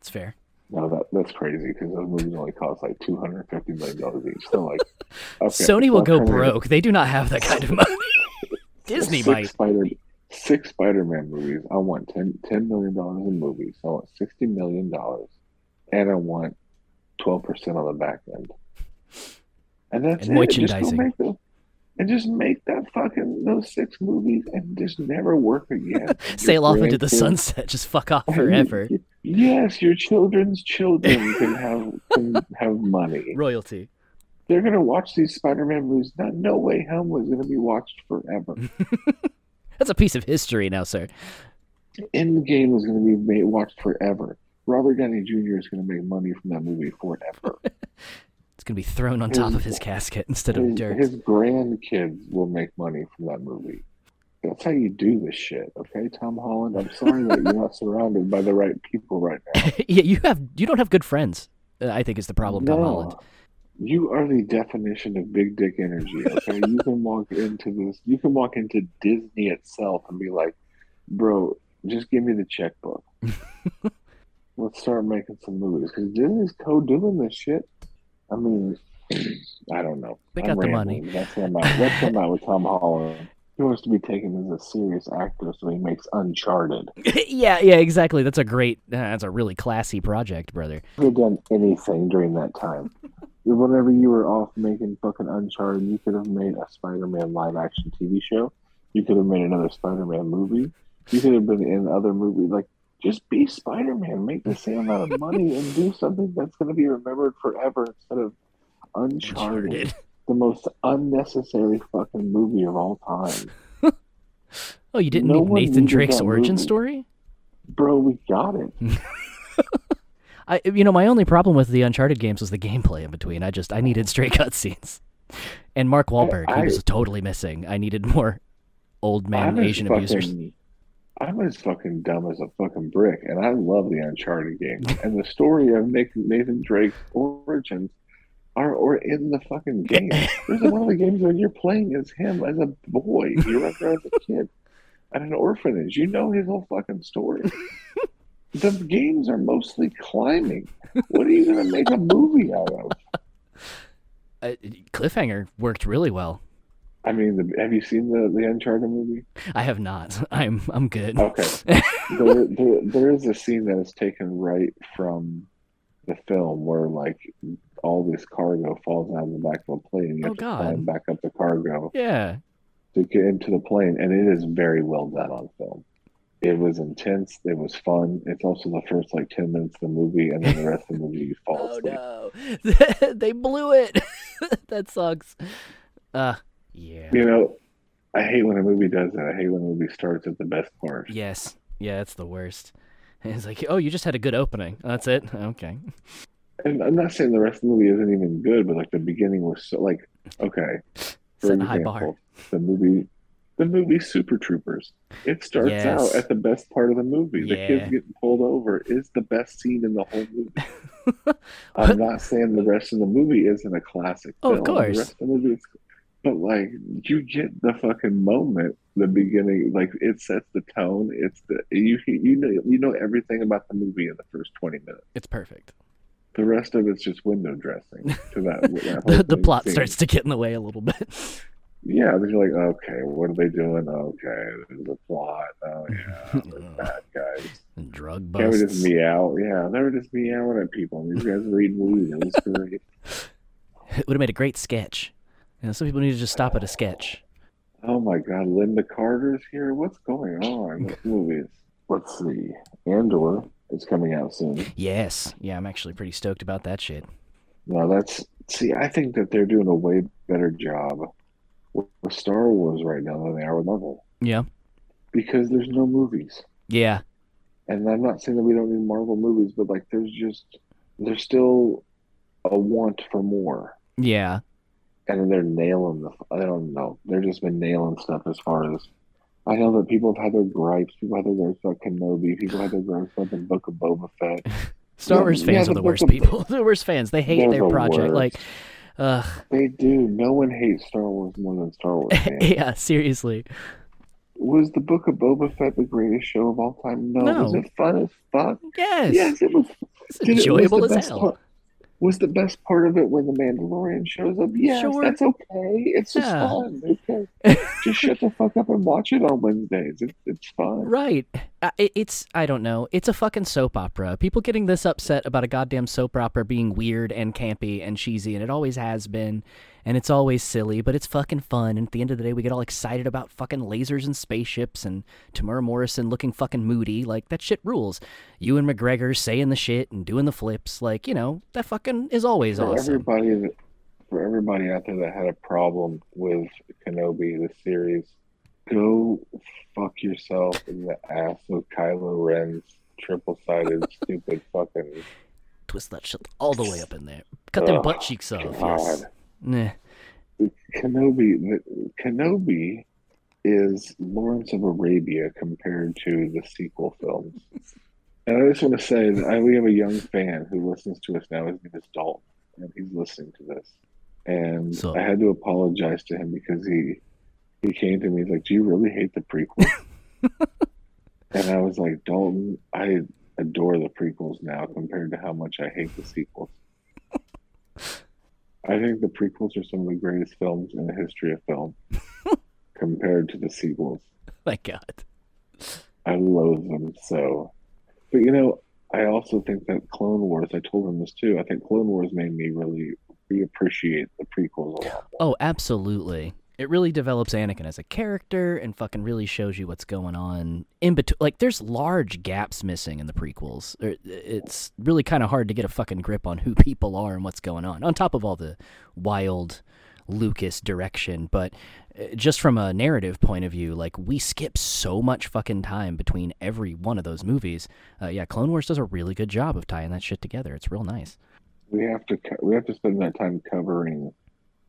It's fair. No, that that's crazy because those movies only cost like two hundred fifty million dollars each. So like, okay, Sony will go 500 broke. They do not have that kind of money. Disney might. Spider, six Spider-Man movies. I want 10, $10 million in movies. I want sixty million dollars, and I want twelve percent on the back end. And that's And it. Just merchandising. make the, and just make that fucking those six movies and just never work again. Sail off into the grandkids- sunset. Just fuck off forever. Yes, your children's children can have can have money. Royalty. They're gonna watch these Spider-Man movies. Not No Way Home was gonna be watched forever. That's a piece of history now, sir. Endgame is gonna be made, watched forever. Robert Downey Jr. is gonna make money from that movie forever. It's gonna be thrown on top of his casket instead of his, dirt. his grandkids will make money from that movie. That's how you do this shit, okay, Tom Holland? I'm sorry that you're not surrounded by the right people right now. yeah, you have you don't have good friends. uh, I think is the problem, Tom Holland. You are the definition of big dick energy. Okay, you can walk into this. You can walk into Disney itself and be like, "Bro, just give me the checkbook. Let's start making some movies." Because Disney's co-doing this shit. I mean, I don't know. They I'm got the money. That's where I'm. That's where I'm with Tom Holland. He wants to be taken as a serious actor, so he makes Uncharted. yeah, yeah, exactly. That's a great. Uh, that's a really classy project, brother. He could have done anything during that time. Whenever you were off making fucking Uncharted, you could have made a Spider-Man live-action TV show. You could have made another Spider-Man movie. You could have been in other movies. Like, just be Spider-Man. Make the same amount of money and do something that's going to be remembered forever instead of Uncharted. Uncharted. The most unnecessary fucking movie of all time. Oh, you didn't No need Nathan Drake's origin movie. story? Bro, we got it. I, you know, my only problem with the Uncharted games was the gameplay in between. I just, I needed straight cutscenes, and Mark Wahlberg, he I- was totally missing. I needed more old man Asian abusers. fucking- I'm as fucking dumb as a fucking brick, and I love the Uncharted games. and the story of Nick, Nathan Drake's origins are or in the fucking game. There's one of the games when you're playing as him as a boy. You're as a kid at an orphanage. You know his whole fucking story. the games are mostly climbing. What are you gonna make a movie out of? Uh, Cliffhanger worked really well. I mean, the, have you seen the the Uncharted movie? I have not. I'm, I'm good. Okay. there, there, there is a scene that is taken right from the film where like all this cargo falls out of the back of a plane and you Oh, have to God. climb back up the cargo Yeah. to get into the plane and it is very well done on film it was intense it was fun it's also the first like 10 minutes of the movie and then the rest of the movie you fall Oh asleep no, they blew it. that sucks. Uh, yeah. you know i hate when a movie does that i hate when a movie starts at the best part Yes. Yeah, it's the worst. It's like, oh, you just had a good opening. That's it. Okay. and i'm not saying the rest of the movie isn't even good but like the beginning was so like okay for Setting a high bar. example, the movie the movie Super Troopers. It starts Yes. out at the best part of the movie. The kids getting pulled over is the best scene in the whole movie. I'm not saying the rest of the movie isn't a classic. Oh, of course. The rest of the movie is, but like you get the fucking moment, the beginning, like it sets the tone. It's the you you know you know everything about the movie in the first 20 minutes. It's perfect. The rest of it's just window dressing to that. that The, the plot scene. starts to get in the way a little bit. Yeah, you're like, okay, what are they doing? Okay, there's a plot. Oh yeah, bad guys. Drug Can't we just meow? Yeah, they were just meowing at people. These guys read weed. It was great. It would have made a great sketch. You know, some people need to just stop at a sketch. Oh my God, Lynda Carter's here. What's going on? What movies? Let's see. Andor is coming out soon. Yes. Yeah, I'm actually pretty stoked about that shit. Now that's see. I think that they're doing a way better job with Star Wars right now than they are with Marvel Yeah. because there's no movies. Yeah. and I'm not saying that we don't need Marvel movies, but like there's just there's still a want for more, Yeah. and then they're nailing the. I don't know. They're just been nailing stuff as far as I know that people have had their gripes. People have their gripes about Kenobi. People had their gripes about the Book of Boba Fett. Star Wars yeah, fans the are the book worst of- people. the worst fans. They hate their the project. worst. Like, uh, They do. No one hates Star Wars more than Star Wars fans. yeah, seriously. Was the Book of Boba Fett the greatest show of all time? No. No. Was it fun as fuck? Yes. Yes, it was. It's Did it- was enjoyable as hell. part- was the best part of it when the Mandalorian shows up? Yes, Sure. that's okay. It's just Yeah. fun. Okay, just shut the fuck up and watch it on Wednesdays. It's it's fun. Right. It's, I don't know. It's a fucking soap opera. People getting this upset about a goddamn soap opera being weird and campy and cheesy, and it always has been, and it's always silly, but it's fucking fun. And at the end of the day, we get all excited about fucking lasers and spaceships and Temuera Morrison looking fucking moody. Like, that shit rules. Ewan McGregor saying the shit and doing the flips. Like, you know, that fucking is always For awesome. everybody that for everybody out there that had a problem with Kenobi the series, go fuck yourself in the ass with Kylo Ren's triple sided stupid fucking Twist that shit all the way up in there. Cut them Ugh, butt cheeks off. Yes. Nah. Kenobi, Kenobi is Lawrence of Arabia compared to the sequel films. And I just want to say that I, we have a young fan who listens to us now. His name is Dalton, and he's listening to this. And So- I had to apologize to him because he he came to me he's like, "Do you really hate the prequel?" and I was like, "Dalton, I adore the prequels now compared to how much I hate the sequels." I think the prequels are some of the greatest films in the history of film. Compared to the sequels. My God. I loathe them so. But you know, I also think that Clone Wars. I told him this too. I think Clone Wars made me really reappreciate the prequels a lot. More. Oh, absolutely. It really develops Anakin as a character and fucking really shows you what's going on in between. Like, there's large gaps missing in the prequels. It's really kind of hard to get a fucking grip on who people are and what's going on, on top of all the wild Lucas direction. But uh, just from a narrative point of view, like, we skip so much fucking time between every one of those movies. Uh, yeah, Clone Wars does a really good job of tying that shit together. It's real nice. We have to we have to spend that time covering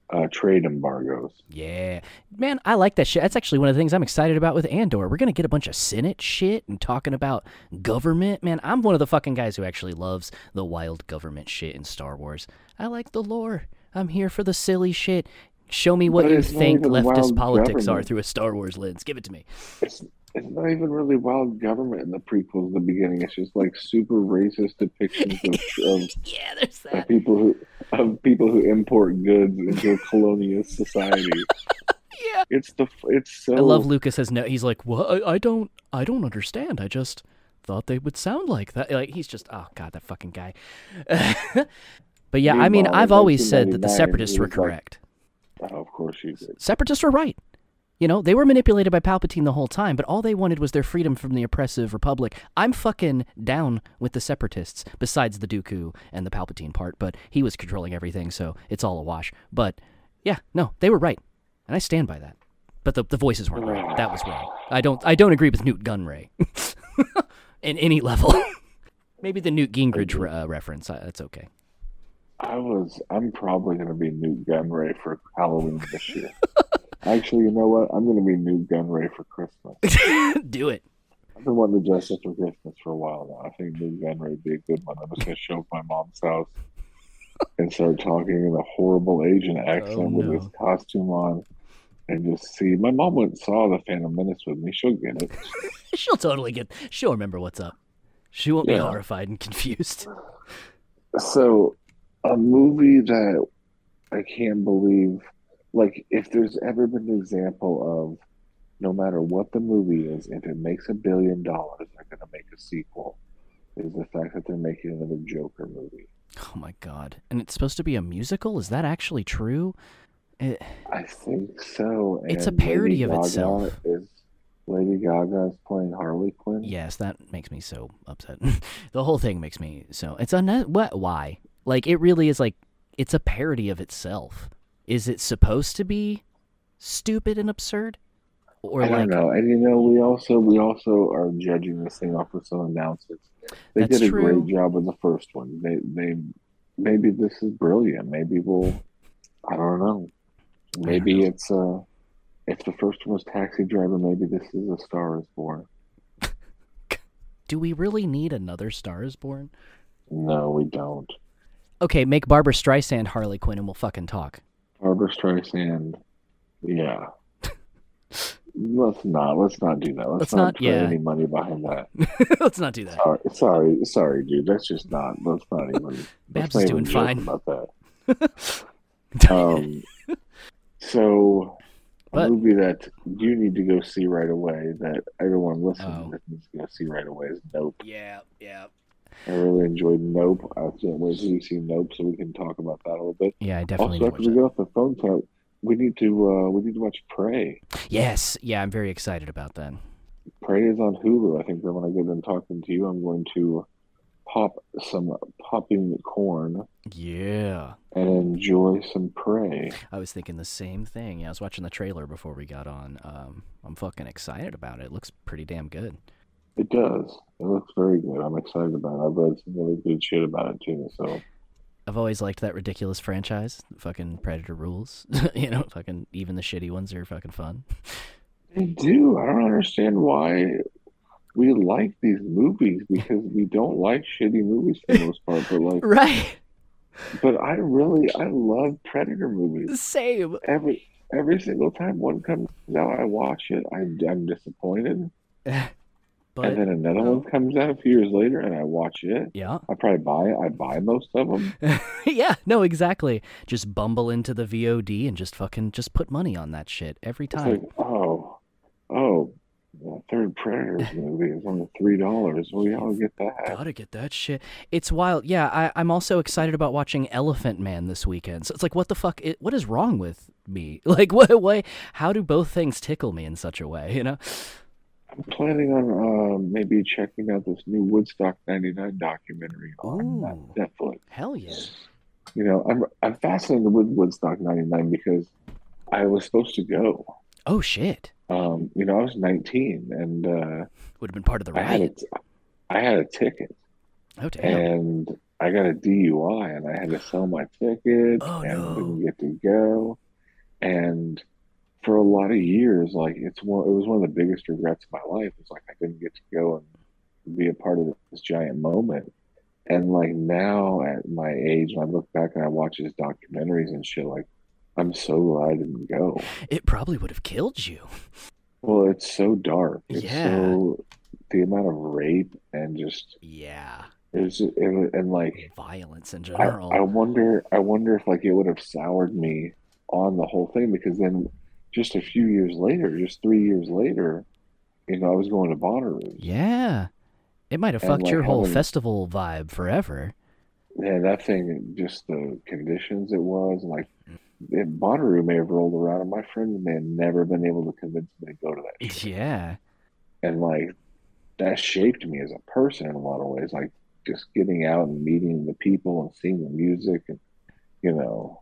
uh, trade embargoes. Yeah. Man, I like that shit. That's actually one of the things I'm excited about with Andor. We're going to get a bunch of Senate shit and talking about government. Man, I'm one of the fucking guys who actually loves the wild government shit in Star Wars. I like the lore. I'm here for the silly shit. Show me what you think leftist politics are through a Star Wars lens. Give it to me. It's it's not even really wild government in the prequels. In the beginning, it's just like super racist depictions of, of, Yeah, there's of that. people who of people who import goods into a colonial society. Yeah. It's the it's so I love Lucas has no. He's like, what? I, I don't. I don't understand. I just thought they would sound like that. Like he's just. Oh god, that fucking guy. but yeah, I mean, I've always said that the separatists were was like- correct. Oh, of course you did. Separatists were right. You know, they were manipulated by Palpatine the whole time, but all they wanted was their freedom from the oppressive Republic. I'm fucking down with the Separatists, besides the Dooku and the Palpatine part, but he was controlling everything, so it's all a wash. But yeah, no, they were right, and I stand by that. But the, the voices weren't right. That was wrong. I don't I don't agree with Nute Gunray in any level. Maybe the Newt Gingrich uh, reference. Uh, that's okay. I was. I'm probably going to be Nute Gunray for Halloween this year. Actually, you know what? I'm going to be Nute Gunray for Christmas. Do it. I've been wanting to dress up for Christmas for a while now. I think Nute Gunray would be a good one. I'm just going to show up at my mom's house and start talking in a horrible Asian accent Oh, with this costume on, and just see. My mom went and saw the Phantom Menace with me. She'll get it. She'll totally get. She'll remember what's up. She won't be horrified and confused. So, a movie that I can't believe, like, if there's ever been an example of no matter what the movie is, if it makes a billion dollars, they're going to make a sequel, is the fact that they're making another Joker movie. Oh my god! And it's supposed to be a musical. Is that actually true? It, I think so. It's a parody Lady of Gaga itself. Is Lady Gaga is playing Harley Quinn? yes, that makes me so upset. the whole thing makes me so. It's a what? Why? Like it really is like it's a parody of itself. Is it supposed to be stupid and absurd, or I like don't know. And you know, we also we also are judging this thing off with some announcements. They did a true. great job with the first one. They they maybe this is brilliant. Maybe we'll I don't know. Maybe know. it's uh if the first one was Taxi Driver, maybe this is A Star Is Born. do we really need another Star Is Born? No, we don't. Okay, make Barbra Streisand Harley Quinn, and we'll fucking talk. Barbra Streisand, yeah. Let's not. Let's not do that. Let's, Let's not, not- put yeah. any money behind that. Let's not do that. Sorry, sorry, sorry, dude. That's just not. Let's not even. Babs is doing fine. about that. Um, so a movie that you need to go see right away, that everyone listening Oh. to this needs to go see right away, is Nope. Yeah, yeah, I really enjoyed Nope. I can't wait till you see Nope, so we can talk about that a little bit. yeah. I definitely also, after we get off the phone call, we need to uh, we need to watch Prey. Yes, yeah. I'm very excited about that. Prey is on Hulu. I think that when I get done talking to you, I'm going to pop some popping corn Yeah. and enjoy some Prey. I was thinking the same thing. Yeah, I was watching the trailer before we got on. Um, I'm fucking excited about it. It looks pretty damn good. It does. It looks very good. I'm excited about it. I've read some really good shit about it too. So I've always liked that ridiculous franchise. Fucking Predator rules. you know, fucking even the shitty ones are fucking fun. they do. I don't understand why we like these movies because we don't like shitty movies for the most part. But like, Right. but I really I love Predator movies. Same. Every every single time one comes out, I watch it. I, I'm disappointed. But and then another well- one oh. comes out a few years later, and I watch it. yeah, I probably buy it. I buy most of them. yeah, no, exactly. Just bumble into the VOD and just fucking just put money on that shit every It's time. like, oh, oh, the third Predators movie is only three dollars. We all get that. Gotta get that shit. It's wild. Yeah, I, I'm also excited about watching Elephant Man this weekend. So it's like, what the fuck? It, what is wrong with me? Like, what way? How do both things tickle me in such a way? You know? I'm planning on uh, maybe checking out this new Woodstock '99 documentary on Ooh. Netflix. Hell yeah. You know, I'm I'm fascinated with Woodstock '99 because I was supposed to go. Oh shit. Um, you know, I was 19 and uh, Would have been part of the ride. I had a riot. I had a ticket Oh damn. and I got a DUI and I had to sell my ticket Oh, and no. didn't get to go. And for a lot of years, like it's one, it was one of the biggest regrets of my life. It's like I didn't get to go and be a part of this giant moment. And like now at my age, when I look back and I watch his documentaries and shit, like I'm so glad I didn't go. It probably would have killed you. Well, it's so dark. It's Yeah. so the amount of rape and just Yeah. it's it, and like Violence in I, general. I wonder I wonder if like it would have soured me on the whole thing because then just a few years later, just three years later, you know, I was going to Bonnaroo. yeah. It might have And, fucked like, your whole having- festival vibe forever. Yeah, that thing, just the conditions it was, like it, Bonnaroo may have rolled around, and my friends may have never been able to convince me to go to that. shit. Yeah. and like that shaped me as a person in a lot of ways like just getting out and meeting the people and seeing the music and you know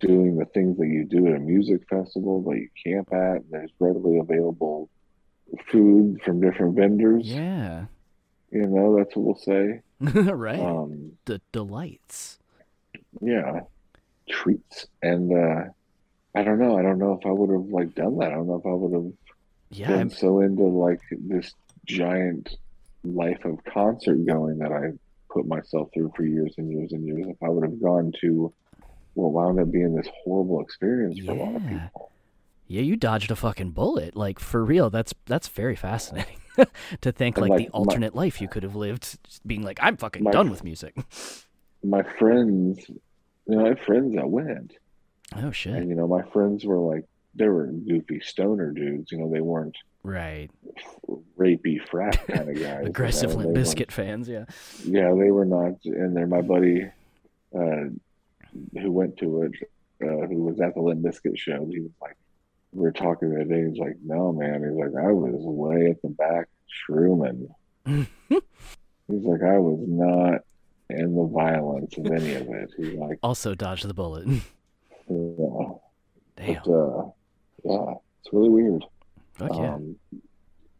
doing the things that you do at a music festival that you camp at there's readily available food from different vendors Yeah. you know that's what we'll say right. um the delights. yeah treats and uh i don't know i don't know if i would have like done that i don't know if i would have Yeah. been I'm- so into like this giant life of concert going that I put myself through for years and years and years. If I would have gone to what wound up being this horrible experience for a lot of people. Yeah, you dodged a fucking bullet. Like for real, that's that's very fascinating. to think like, like, the my- alternate life you could have lived, being like, I'm fucking My- done with music. My friends, you know, I had friends that went, Oh shit. and you know, my friends were like, they were goofy stoner dudes. You know, they weren't Right. rapey frat kind of guys. you Aggressive know, they weren't- Bizkit fans, yeah. yeah, they were not in there. My buddy, uh, who went to it, uh, who was at the Limp Bizkit show, he was like, we were talking other day. He's like, no, man. He's like, I was way at the back, shrooming. He's like, I was not in the violence of any of it. He's like, Also dodged the bullet. yeah, Damn. but uh, yeah, it's really weird. Fuck yeah. Um,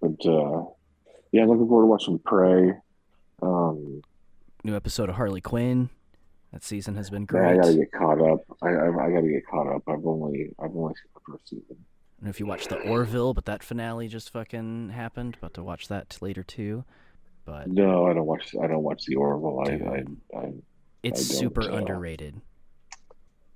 but uh, yeah, I'm looking forward to watching Prey. Um, New episode of Harley Quinn. That season has been Man, I gotta get caught up. I, I I gotta get caught up. I've only I've only seen the first season. I don't know if you watched the Orville, but that finale just fucking happened. About to watch that later too. But No, I don't watch. I don't watch the Orville. I I, I it's super uh, underrated.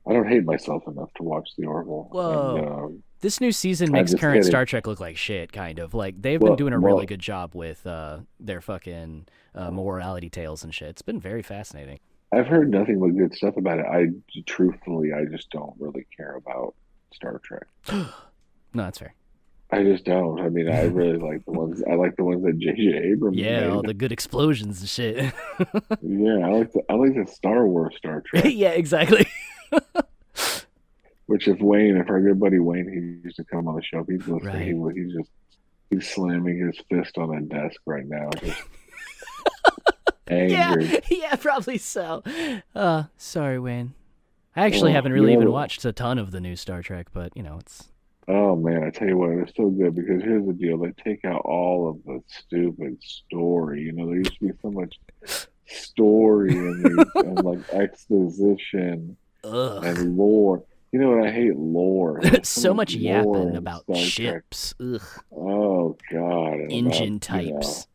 I don't hate myself enough to watch the Orville. Whoa. And, um, This new season makes current kidding. Star Trek look like shit, kind of. Like they've Well- been doing a really good job with uh, their fucking uh, morality tales and shit. It's been very fascinating. I've heard nothing but good stuff about it. I truthfully, I just don't really care about Star Trek. No, that's fair. I just don't. I mean, I really like the ones. I like the ones that J.J. Abrams Yeah, all the good explosions and shit. Yeah, I like the I like the Star Wars Star Trek. yeah, exactly. Which if Wayne, if our good buddy Wayne, he used to come on the show, he's listening. Right. He. He's just he's slamming his fist on a desk right now, just angry. yeah, probably so. Uh, sorry, Wayne. I actually Oh, haven't really even know- watched a ton of the new Star Trek, but you know, it's Oh man, I tell you what, it's so good because here's the deal: they take out all of the stupid story. You know, there used to be so much story and, these, and like exposition ugh. and lore. You know what? I hate lore. There's so much lore yapping about Star ships. Ugh. Oh god, Engine about, you know, types.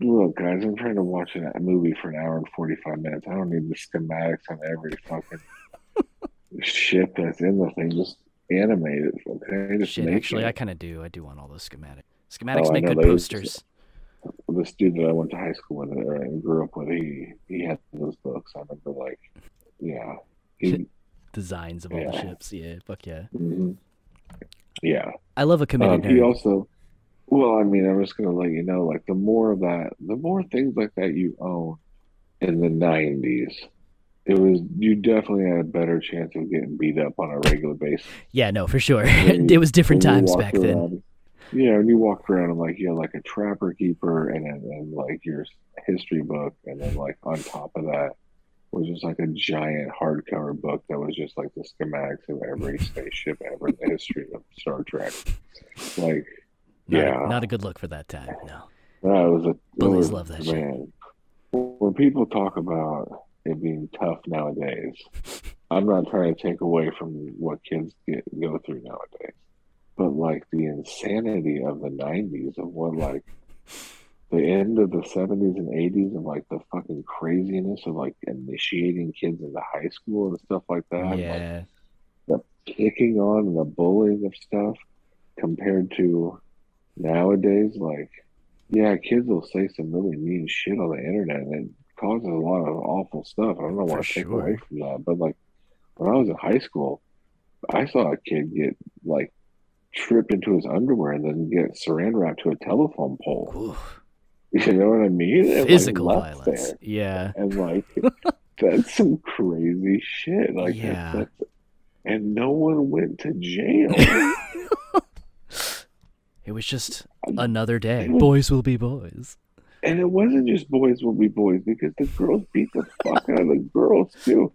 Look, guys, I'm trying to watch a movie for an hour and 45 minutes. I don't need the schematics on every fucking ship that's in the thing. Just animate it, okay? Just Shit, actually, it. I kind of do. I do want all those schematics. Schematics Oh, make good posters. the student that I went to high school with uh, and grew up with, he he had those books. I remember, like, yeah, he, Designs of all the ships. Yeah, fuck yeah. mhm. yeah. I love a committed Um, he also, well, I mean, I'm just gonna let you know, like, the more of that, the more things like that you own in the '90s, it was you definitely had a better chance of getting beat up on a regular basis. yeah, no, for sure. it was different times back then. Yeah, and you walked around and like you had like a trapper keeper and then and like your history book, and then like on top of that was just like a giant hardcover book that was just like the schematics of every spaceship ever in the history of Star Trek. Like, Not, yeah, a, not a good look for that time. No. that was a Bullies was- love that shit. man. When people talk about it being tough nowadays, I'm not trying to take away from what kids get go through nowadays, but like the insanity of the '90s of what like the end of the '70s and '80s of like the fucking craziness of like initiating kids into high school and stuff like that. Like, Yeah. the picking on and the bullying of stuff compared to nowadays like yeah kids will say some really mean shit on the internet and it causes a lot of awful stuff i don't know what to take sure. away from that but like when i was in high school i saw a kid get like trip into his underwear and then get saran wrapped to a telephone pole Oof. you know what i mean And, like, Physical left violence. there. Yeah. and like that's some crazy shit like that's- Yeah. that's, and no one went to jail It was just another day. Was- Boys will be boys. And it wasn't just boys will be boys because the girls beat the fuck out of the girls too.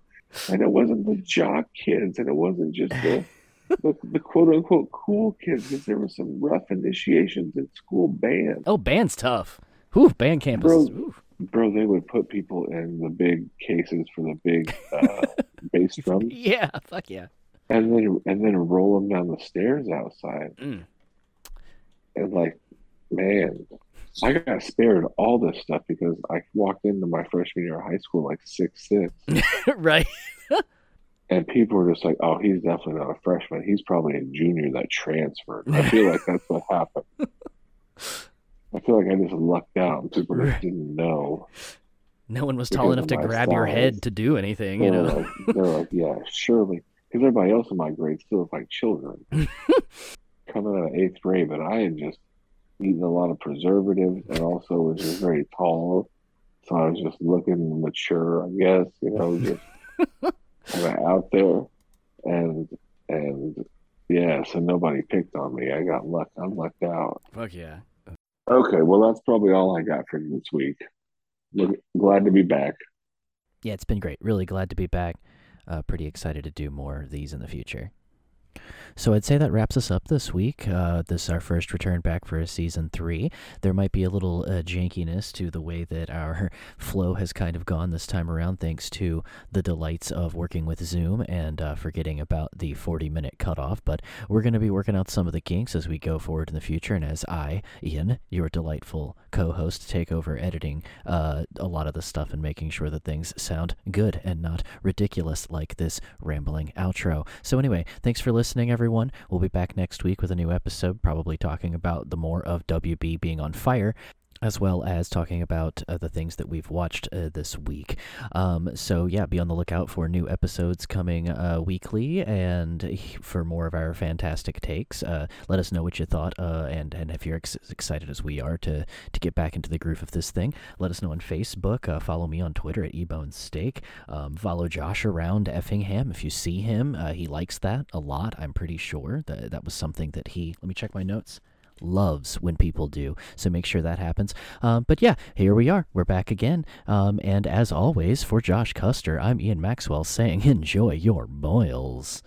And it wasn't the jock kids and it wasn't just the the, the quote unquote cool kids because there were some rough initiations in school band. Oh, band's tough. Whew, band campuses. Bro. Ooh. Bro, they would put people in the big cases for the big uh, bass drums Yeah, fuck yeah. and then and then roll them down the stairs outside. Mm. And like, man, I got spared all this stuff because I walked into my freshman year of high school like six six, right. and people were just like, "Oh, he's definitely not a freshman. He's probably a junior that transferred." I feel like that's what happened. I feel like I just lucked out, people just didn't know. No one was tall enough to grab your head to do anything, They you know. like, they're like, "Yeah, surely," because everybody else in my grade still looked like children coming out of eighth grade, but I had just eaten a lot of preservatives and also was just very tall. So I was just looking mature, I guess, you know, just kind of out there. And, and yeah, so nobody picked on me. I got luck. I'm lucked out. Fuck yeah. Okay, well, that's probably all I got for you this week. Look, glad to be back. Yeah, it's been great. Really glad to be back. Uh, pretty excited to do more of these in the future. So I'd say that wraps us up this week. Uh, this is our first return back for season three. There might be a little uh, jankiness to the way that our flow has kind of gone this time around, thanks to the delights of working with Zoom and uh, forgetting about the 40 minute cutoff. But we're going to be working out some of the kinks as we go forward in the future. And as I, Ian, your delightful co host, take over editing uh, a lot of the stuff and making sure that things sound good and not ridiculous like this rambling outro. So, anyway, thanks for listening, everyone. We'll be back next week with a new episode, probably talking about the more of WB being on fire. As well as talking about uh, the things that we've watched uh, this week. Um, so, yeah, be on the lookout for new episodes coming uh, weekly and for more of our fantastic takes. Uh, let us know what you thought uh, and, and if you're ex- excited as we are to, to get back into the groove of this thing. Let us know on Facebook. Uh, follow me on Twitter at eBoneSteak. Um, follow Josh around Effingham. If you see him, he likes that a lot, I'm pretty sure. That, that was something that he, let me check my notes loves when people do. So make sure that happens. Um, but yeah, here we are. We're back again. Um, and as always, for Josh Custer, I'm Ian Maxwell saying enjoy your boils.